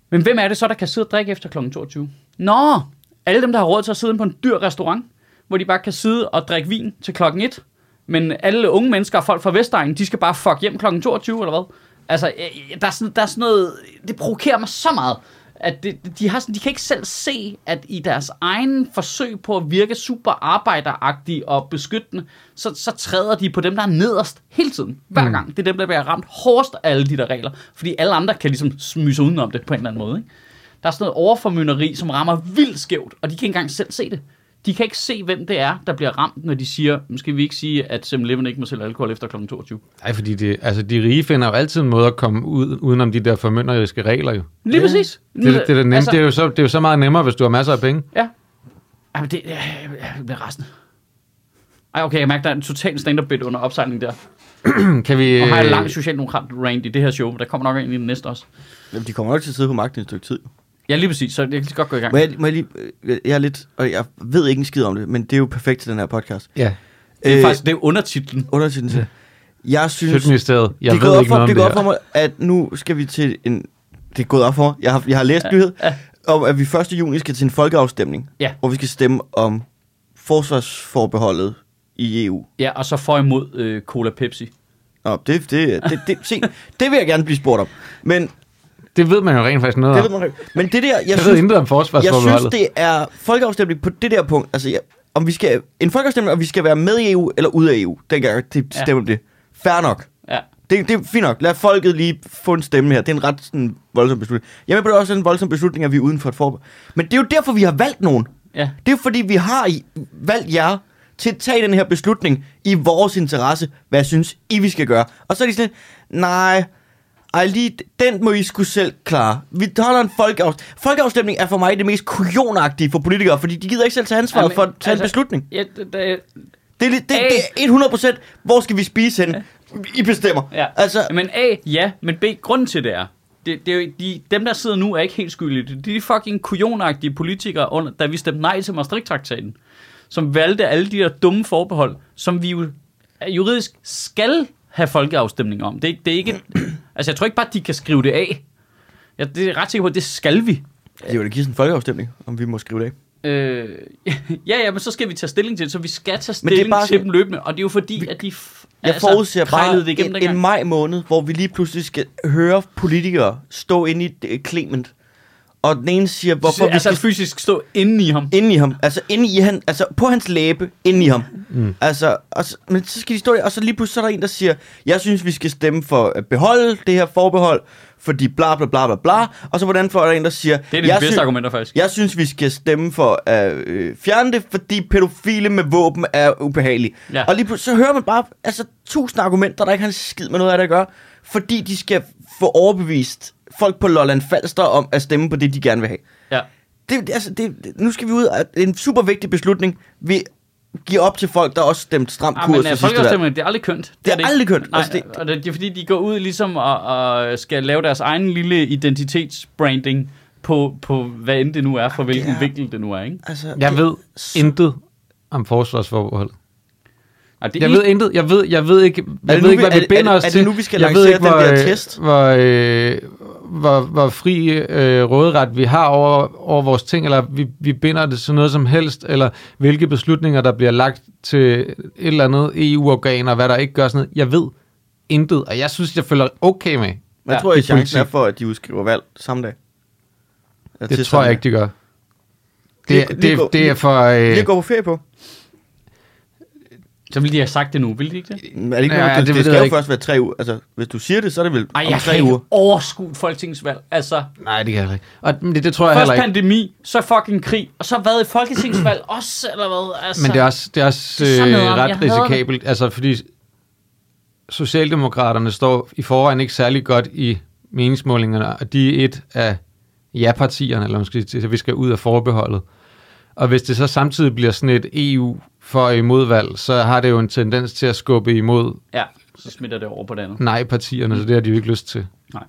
men hvem er det så, der kan sidde og drikke efter kl. 22? Nå, alle dem, der har råd til at sidde på en dyr restaurant, hvor de bare kan sidde og drikke vin til klokken 1. Men alle unge mennesker og folk fra Vestegnen, de skal bare fuck hjem kl. 22, eller hvad? Altså, øh, der er, sådan, der er sådan noget... Det provokerer mig så meget, at det, de, har sådan, de kan ikke selv se, at i deres egen forsøg på at virke super arbejderagtige og beskyttende, så, så træder de på dem, der er nederst hele tiden. Hver Mm. gang. Det er dem, der bliver ramt hårdest af alle de der regler. Fordi alle andre kan ligesom smyge sig udenom det på en eller anden måde. Ikke? Der er sådan noget overformynderi, som rammer vildt skævt, og de kan ikke engang selv se det. De kan ikke se, hvem det er, der bliver ramt, når de siger, "Nu skal vi ikke sige, at 7-Eleven ikke må sælge alkohol efter kl. 22. Nej, fordi det, altså, de rige finder jo altid en måde at komme ud, udenom de der formynderiske regler. Jo. Lige Ja. præcis. Det, det, det, er nemme, altså, det, er jo så, det er jo så meget nemmere, hvis du har masser af penge. Ja. Ej, men det, jeg, jeg bliver resten. Ej, okay, jeg mærker, der er en total stand-up bit under opsejling der. kan vi... Og har jeg øh, lang socialdemokrat rant i det her show, men der kommer nok en i den næste også. Jamen, de kommer nok til at sidde på magten i et stykke tid. Ja, lige præcis, så jeg kan godt gå i gang. Må jeg, må jeg lige... øh, Jeg er lidt... Og jeg ved ikke en skid om det, men det er jo perfekt til den her podcast. Ja, Det er faktisk det er undertitlen. Undertiden til. Jeg synes... Jeg det er ved op ikke for, noget det er det op for mig, at nu skal vi til en... Det er gået op for mig. Jeg har, jeg har læst nyhed om, at vi 1. juni skal til en folkeafstemning, Ja. hvor vi skal stemme om forsvarsforbeholdet i EU. Ja, og så for imod øh, Cola Pepsi. Nå, det, det, det, det, se, det vil jeg gerne blive spurgt om. Men Det ved man jo rent faktisk noget det om. ved man ikke. Men det der, jeg, Jeg ved synes, intet om jeg forsvarsforbeholdet. synes, det er folkeafstemning på det der punkt. Altså, ja, om vi skal, en folkeafstemning, om vi skal være med i EU eller ud af EU. Den gang, det Ja. stemmer ja. det. Fair nok. Ja. Det, det er fint nok. Lad folket lige få en stemme her. Det er en ret sådan, voldsom beslutning. Jeg er på, det er også en voldsom beslutning, at vi er uden for et forbehold. Men det er jo derfor, vi har valgt nogen. Ja. Det er jo fordi, vi har valgt jer til at tage den her beslutning i vores interesse, hvad jeg synes, I vi skal gøre. Og så er de sådan, nej, ej, lige, den må I skulle selv klare. Vi holder en folkeafstemning. Folkeafstemning er for mig det mest kujonagtige for politikere, fordi de gider ikke selv tage ansvaret Jamen, for at tage altså- en beslutning. Ja, det, det, Det er, det, det er 100% hvor skal vi spise hen? I bestemmer. ja. Altså, Men A, ja, men B, grunden til det er, det, det er jo, de, dem, der sidder nu, er ikke helt skyldige. Det er de fucking kujonagtige politikere, under, da vi stemte nej til Maastricht-traktaten, som valgte alle de der dumme forbehold, som vi jo juridisk skal have folkeafstemning om. Det, er- det er ikke... altså, jeg tror ikke bare, de kan skrive det af. Ja, det er ret sikker på, at det skal vi. det vil da give sådan en folkeafstemning, om vi må skrive det af. Øh, ja, ja, men så skal vi tage stilling til det, så vi skal tage Men det er stilling bare til dem løbende, og det er jo fordi, Vi- at de f- Jeg altså, forudser bare det igennem en, en maj måned, hvor vi lige pludselig skal høre politikere stå inde i Clement. Og den ene siger, hvorfor vi altså skal fysisk stå inde i ham. inde i ham. Altså inde i han, altså på hans læbe, inde i ham. Mm. Altså, og så, men så skal de stå der, og så lige pludselig så er der en, der siger, jeg synes, vi skal stemme for at beholde det her forbehold, fordi bla bla bla bla bla. Og så på den anden fløj er der en, der siger, Det er de jeg bedste synes, argumenter, faktisk. jeg synes, vi skal stemme for at øh, fjerne det, fordi pædofile med våben er ubehagelige. Ja. Og lige pludselig så hører man bare altså, tusind argumenter, der ikke har en skid med noget af det at gøre, fordi de skal få overbevist folk på Lolland Falster om at stemme på det, de gerne vil have. Ja. Det, det- altså, det, det, nu skal vi ud af en super vigtig beslutning. Vi giver op til folk, der også stemte stram Ah, kurs men til uh, sidste valg. folkeafstemning, det er aldrig kønt. Det er ikke. aldrig kønt. Nej, Altså, det- det... og det, det er fordi, de går ud ligesom og, og skal lave deres egen lille identitetsbranding på, på hvad end det nu er, for hvilken er- vinkel det nu er, ikke? Altså, Jeg det- ved intet om forsvarsforbeholdet. Og det Jeg er ved intet. Jeg ved, jeg ved ikke, jeg det ved ikke hvad vi- vi er det- binder er os det- er til. det nu, vi skal jeg lancere ved ikke, den hvor, der øh, test? Hvor, øh, hvor, hvor fri øh, råderet vi har over, over vores ting, eller vi, vi binder det til noget som helst, eller hvilke beslutninger, der bliver lagt til et eller andet EU-organ, og hvad der ikke gør sådan noget. Jeg ved intet, og jeg synes, jeg følger okay med. Hvad Ja, tror I, chancen er politik. for, at de udskriver valg samme dag? Ja, Det tror jeg ikke, de gør. Det, lige gå- det, det er for... Øh, at gå på ferie på. Så ville de have sagt det nu, ville de ikke det? Er det, ikke Ja, ja, det, det det, skal jo ikke. først være tre uger. Altså, hvis du siger det, så er det vel Ej, om jeg tre uger. et folketingsvalg. Altså, nej, det kan jeg ikke. Og det, det tror jeg først heller ikke. pandemi, så fucking krig, og så hvad et folketingsvalg også, eller hvad? Altså, Men det er også, det er også Det er øh, noget, jeg ret risikabelt, altså fordi Socialdemokraterne står i forvejen ikke særlig godt i meningsmålingerne, og de er et af ja-partierne, eller måske til, at vi skal ud af forbeholdet. Og hvis det så samtidig bliver sådan et EU for og imod valg, så har det jo en tendens til at skubbe imod Ja, så smitter det over på det andet. nej-partierne, så det har de jo ikke lyst til. Nej.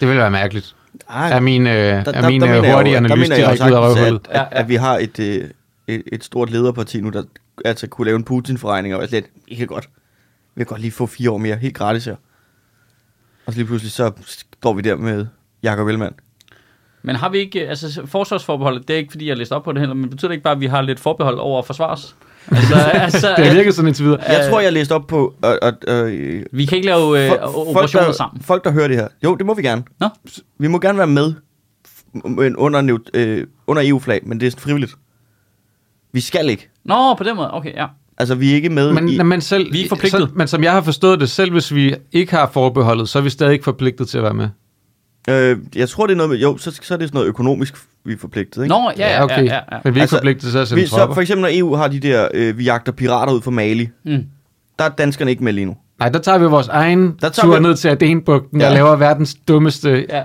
Det vil være mærkeligt. Ej, Er min, øh, der- er der- min der øh, jeg hurtige der analyse jeg direkte ud af røvhullet? At, at, at vi har et, øh, et, et stort lederparti nu, der altså kunne lave en Putin-forregning og være slet ikke godt. Vi kan godt lige få fire år mere, helt gratis her. Og så lige pludselig, så står vi der med Jakob Ellemann. Men har vi ikke, altså forsvarsforbeholdet, det er ikke fordi, jeg læste op på det heller, men betyder det ikke bare, at vi har lidt forbehold over at forsvars? Altså, altså Det har virket sådan indtil videre. Jeg Øh, tror, jeg læste op på... Og, øh, vi kan ikke lave øh, folk, operationer der, sammen. folk, der hører det her. Jo, det må vi gerne. Nå, Vi må gerne være med men under, øh, under EU-flag, men det er frivilligt. Vi skal ikke. Nå på den måde, okay, ja. Altså, vi er ikke med Men, i... men, selv, Vi er forpligtet. Så, men som jeg har forstået det, selv hvis vi ikke har forbeholdet, så er vi stadig ikke forpligtet til at være med. Øh, jeg tror, det er noget med... Jo, så, så er det sådan noget økonomisk, vi er forpligtet, ikke? Nå, ja, ja, ja, ja, ja. Men vi er ikke Altså, forpligtet til at sende vi, så for eksempel, når EU har de der... Øh, vi jagter pirater ud fra Mali. Mm. Der er danskerne ikke med lige nu. Nej, der tager vi vores egen Der tager tur vi- ned til Adenbugten, Ja. der laver verdens dummeste... ja.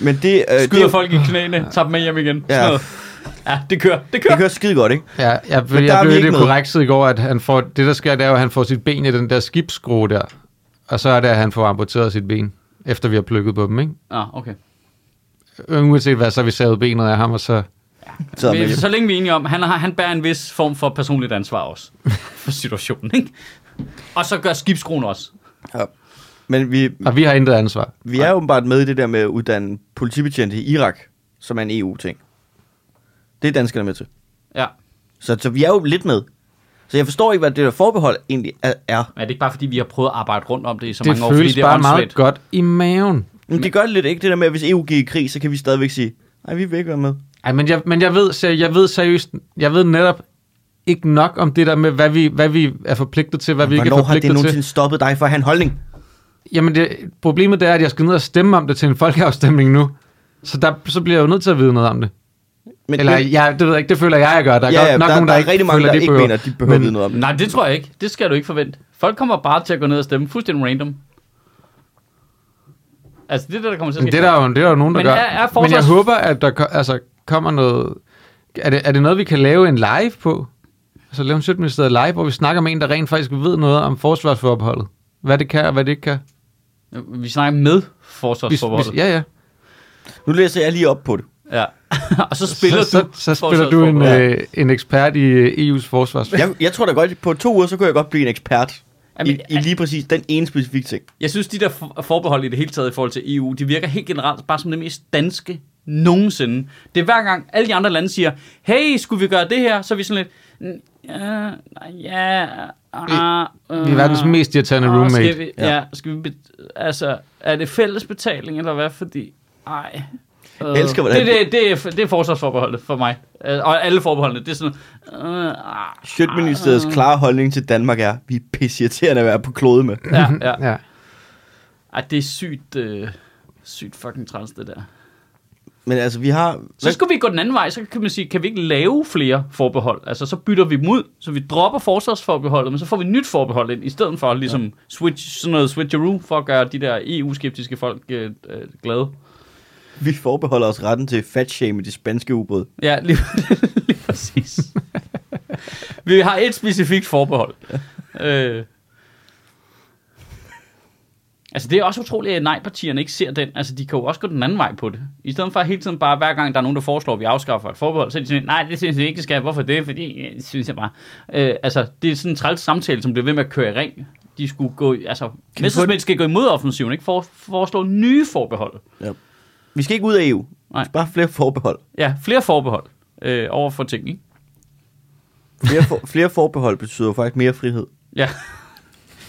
Men det... Øh, Skyder det, folk i knæene, tager dem med hjem igen. Ja. Sådan noget. Ja, det kører, det kører. det kører skide godt, ikke? Ja, jeg, jeg, jeg blev med. korrekset i går, at han får, det der sker, det er jo, at han får sit ben i den der skibsskrue der. Og så er det, at han får amputeret sit ben, efter vi har plukket på dem, ikke? Ah, okay. Uanset hvad, så har vi savet benet af ham, og så... Så, Men, så længe vi er enige om, han, har, han bærer en vis form for personligt ansvar også. For situationen, ikke? Og så gør skibskruen også. ja. men vi, Og vi har intet ansvar. vi er åbenbart med i det der med at uddanne politibetjente i Irak, som er en EU-ting. Det er danskerne med til. Ja. Så, så vi er jo lidt med. Så jeg forstår ikke, hvad det der forbehold egentlig er. er. Det ikke bare, fordi vi har prøvet at arbejde rundt om det i så Det mange år, fordi føles det er bare meget godt i maven. Men det gør det lidt ikke, det der med, at hvis EU gik i krig, så kan vi stadigvæk sige, nej, vi vil ikke være med. Ej, men jeg, men jeg ved, seri- jeg ved seriøst, jeg ved netop ikke nok om det der med, hvad vi, hvad vi er forpligtet til, hvad vi ikke er Hvornår har det forpligtet nogensinde til. stoppet dig for at have en holdning? Jamen, det, problemet det er, at jeg skal ned og stemme om det til en folkeafstemning nu. Så, der, så bliver jeg jo nødt til at vide noget om det. Men, Eller, men, ja, det ved jeg ikke, det føler jeg, jeg gør. Der er ja, godt nok der, nogen, der, der, er ikke rigtig mange, føler, der de ikke behøver. mener, at de behøver vide noget om det. Nej, det tror jeg ikke. Det skal du ikke forvente. Folk kommer bare til at gå ned og stemme fuldstændig random. Altså, det er det, der kommer til at Men ske. det er der jo, det er der jo nogen, der Men gør. er- er Men jeg forsvars- håber, at der altså, kommer noget... Er det, er det noget, vi kan lave en live på? Altså lave en Sjøtministeriet live, hvor vi snakker med en, der rent faktisk ved noget om forsvarsforbeholdet. Hvad det kan, og hvad det ikke kan. Vi snakker med Vi, forsvarsforbeholdet. vi, ja, ja. Nu læser jeg lige op på det. Ja. og så spiller så, du så, så spiller du en, øh, en ekspert i øh, EU's forsvars. Jeg, jeg tror da godt, på to uger, så kunne jeg godt blive en ekspert Jamen, i, i lige præcis den ene specifikke ting. Jeg synes, de der for- forbehold i det hele taget i forhold til EU, de virker helt generelt bare som det mest danske nogensinde. Det er hver gang alle de andre lande siger, hey, skulle vi gøre det her? Så er vi sådan lidt, "Mm, ja, ja, ah, Vi er verdens mest irriterende ah, roommate. Skal vi, ja. skal vi, altså, er det fællesbetaling, eller hvad? Fordi, ej. Jeg elsker, hvordan- det, det, det, er, det er forsvarsforbeholdet for mig. Øh, Og alle forbeholdene, det er sådan, øh, ah, Sjøtministeriets klare holdning til Danmark er, vi er pisseirriterende at være på klode med. ja, ja. Ja. Ej, det er sygt, øh, sygt fucking træls, det der. Men altså, vi har... Så skulle vi gå den anden vej, så kan man sige, kan vi ikke lave flere forbehold? Altså, så bytter vi dem ud, så vi dropper forsvarsforbeholdet, men så får vi et nyt forbehold ind, i stedet for ligesom switch, sådan noget switcheroo, for at gøre de der EU-skeptiske folk øh, øh, glade. Vi forbeholder os retten til fat shame i de spanske ubåd. Ja, lige, lige præcis. vi har et specifikt forbehold. Øh. Altså, det er også utroligt, at nej-partierne ikke ser den. Altså, de kan jo også gå den anden vej på det. I stedet for hele tiden bare, hver gang der er nogen, der foreslår, at vi afskaffer et forbehold, så er de sådan, nej, det synes jeg ikke, det skal. Hvorfor det? Fordi, det synes jeg bare. Øh, altså, det er sådan en træls samtale, som bliver ved med at køre i ring. De skulle gå, altså, Messerschmidt skal gå imod offensiven, ikke? For, foreslå nye forbehold. Vi skal ikke ud af EU. Nej. Bare flere forbehold. Ja, flere forbehold øh, over for ting, ikke? Flere, for, flere forbehold betyder jo faktisk mere frihed. Ja.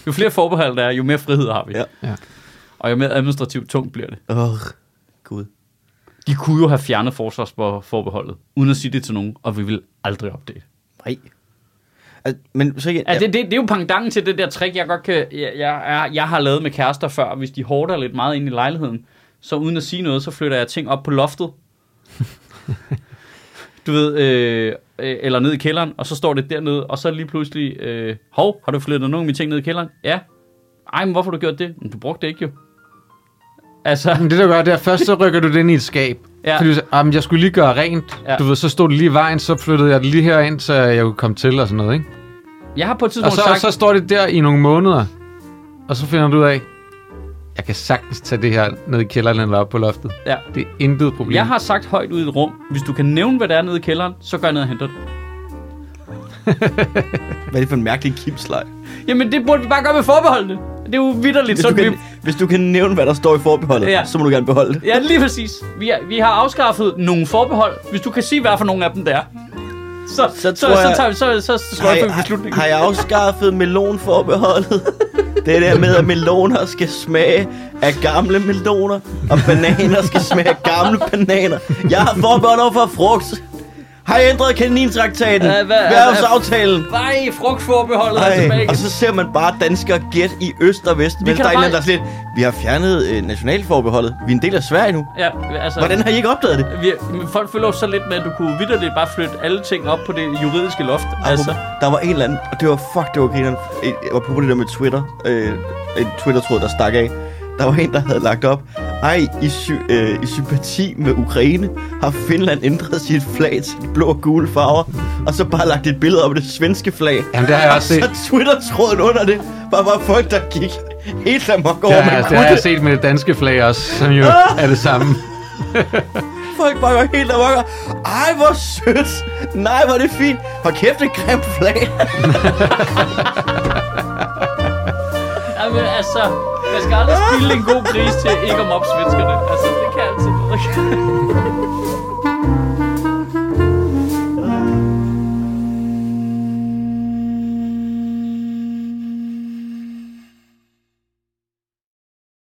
Jo flere forbehold der er, jo mere frihed har vi. Ja. Ja. Og jo mere administrativt tungt bliver det. Åh, oh, gud. De kunne jo have fjernet forsvarsforbeholdet, uden at sige det til nogen, og vi vil aldrig opdage. Nej. Altså, men så igen, Ja, det, det, det er jo pangdangen til det der trick, jeg godt kan... Jeg, jeg, jeg, jeg har lavet med kærester før, hvis de hårder lidt meget ind i lejligheden, så uden at sige noget, så flytter jeg ting op på loftet. du ved, øh, øh, eller ned i kælderen, og så står det dernede, og så lige pludselig, øh, hov, har du flyttet nogle af mine ting ned i kælderen? Ja. Ej, men hvorfor har du gjort det? Men du brugte det ikke jo. Altså, Men det der gør, det er, først så rykker du det ind i et skab. Ja. Fordi du siger, "Ah, jeg skulle lige gøre rent. Ja. Du ved, så stod det lige i vejen, så flyttede jeg det lige herind, så jeg kunne komme til og sådan noget, ikke? jeg har på et Og tidspunkt så, sagt... så står det der i nogle måneder, og så finder du ud af, jeg kan sagtens tage det her ned i kælderen eller op på loftet. Ja. Det er intet problem. Jeg har sagt højt ud i et rum, hvis du kan nævne, hvad der er nede i kælderen, så går jeg ned og henter det. hvad er det for en mærkelig kipslej? Jamen, det burde vi bare gøre med forbeholdene. Det er jo vidderligt, Hvis så du, vi... kan, hvis du kan nævne, hvad der står i forbeholdet, Ja. så må du gerne beholde det. Ja, lige præcis. Vi, er, vi har afskaffet nogle forbehold. Hvis du kan sige, hvad for nogle af dem det er, så, så, så, tror så, jeg- tager vi, så, så, så slår Har, jeg beslutningen. har jeg afskaffet melonforbeholdet? Det der med, at meloner skal smage af gamle meloner, og bananer skal smage af gamle bananer. Jeg har forbehold over for frugt. Har jeg ændret kanintraktaten? Hvad- Værvsaftalen? Nej, frugtforbeholdet er tilbage. og så ser man bare danskere gæt i øst og vest. Mens kan der er bare- lidt, vi har fjernet øh, nationalforbeholdet. Vi er en del af Sverige nu. Ja, altså, Hvordan har I ikke opdaget det? vi, men folk føler så lidt med, at du kunne vidderligt bare flytte alle ting op på det juridiske loft. Altså, Altså, der var en eller anden, og det var fuck, det var grineren. Jeg var på det der med Twitter, øh, en Twitter-tråd, der stak af. Der var en, der havde lagt op, ej, i, sy- øh, i sympati med Ukraine har Finland ændret sit flag til de blå og gule farver, og så bare lagt et billede op af det svenske flag. Jamen, det har jeg også og set. så Twitter-tråden under det, var bare folk, der gik helt amok over, Ja, man altså, kunne det har jeg set med det danske flag også, som jo er det samme. Folk bare var helt amok. Ej, hvor sødt. Nej, hvor er det fint. Hold kæft, det er grimt flag. Jamen, altså, man skal aldrig spille en god gris til ikke at mobbe svenskerne. Altså, det kan altid noget.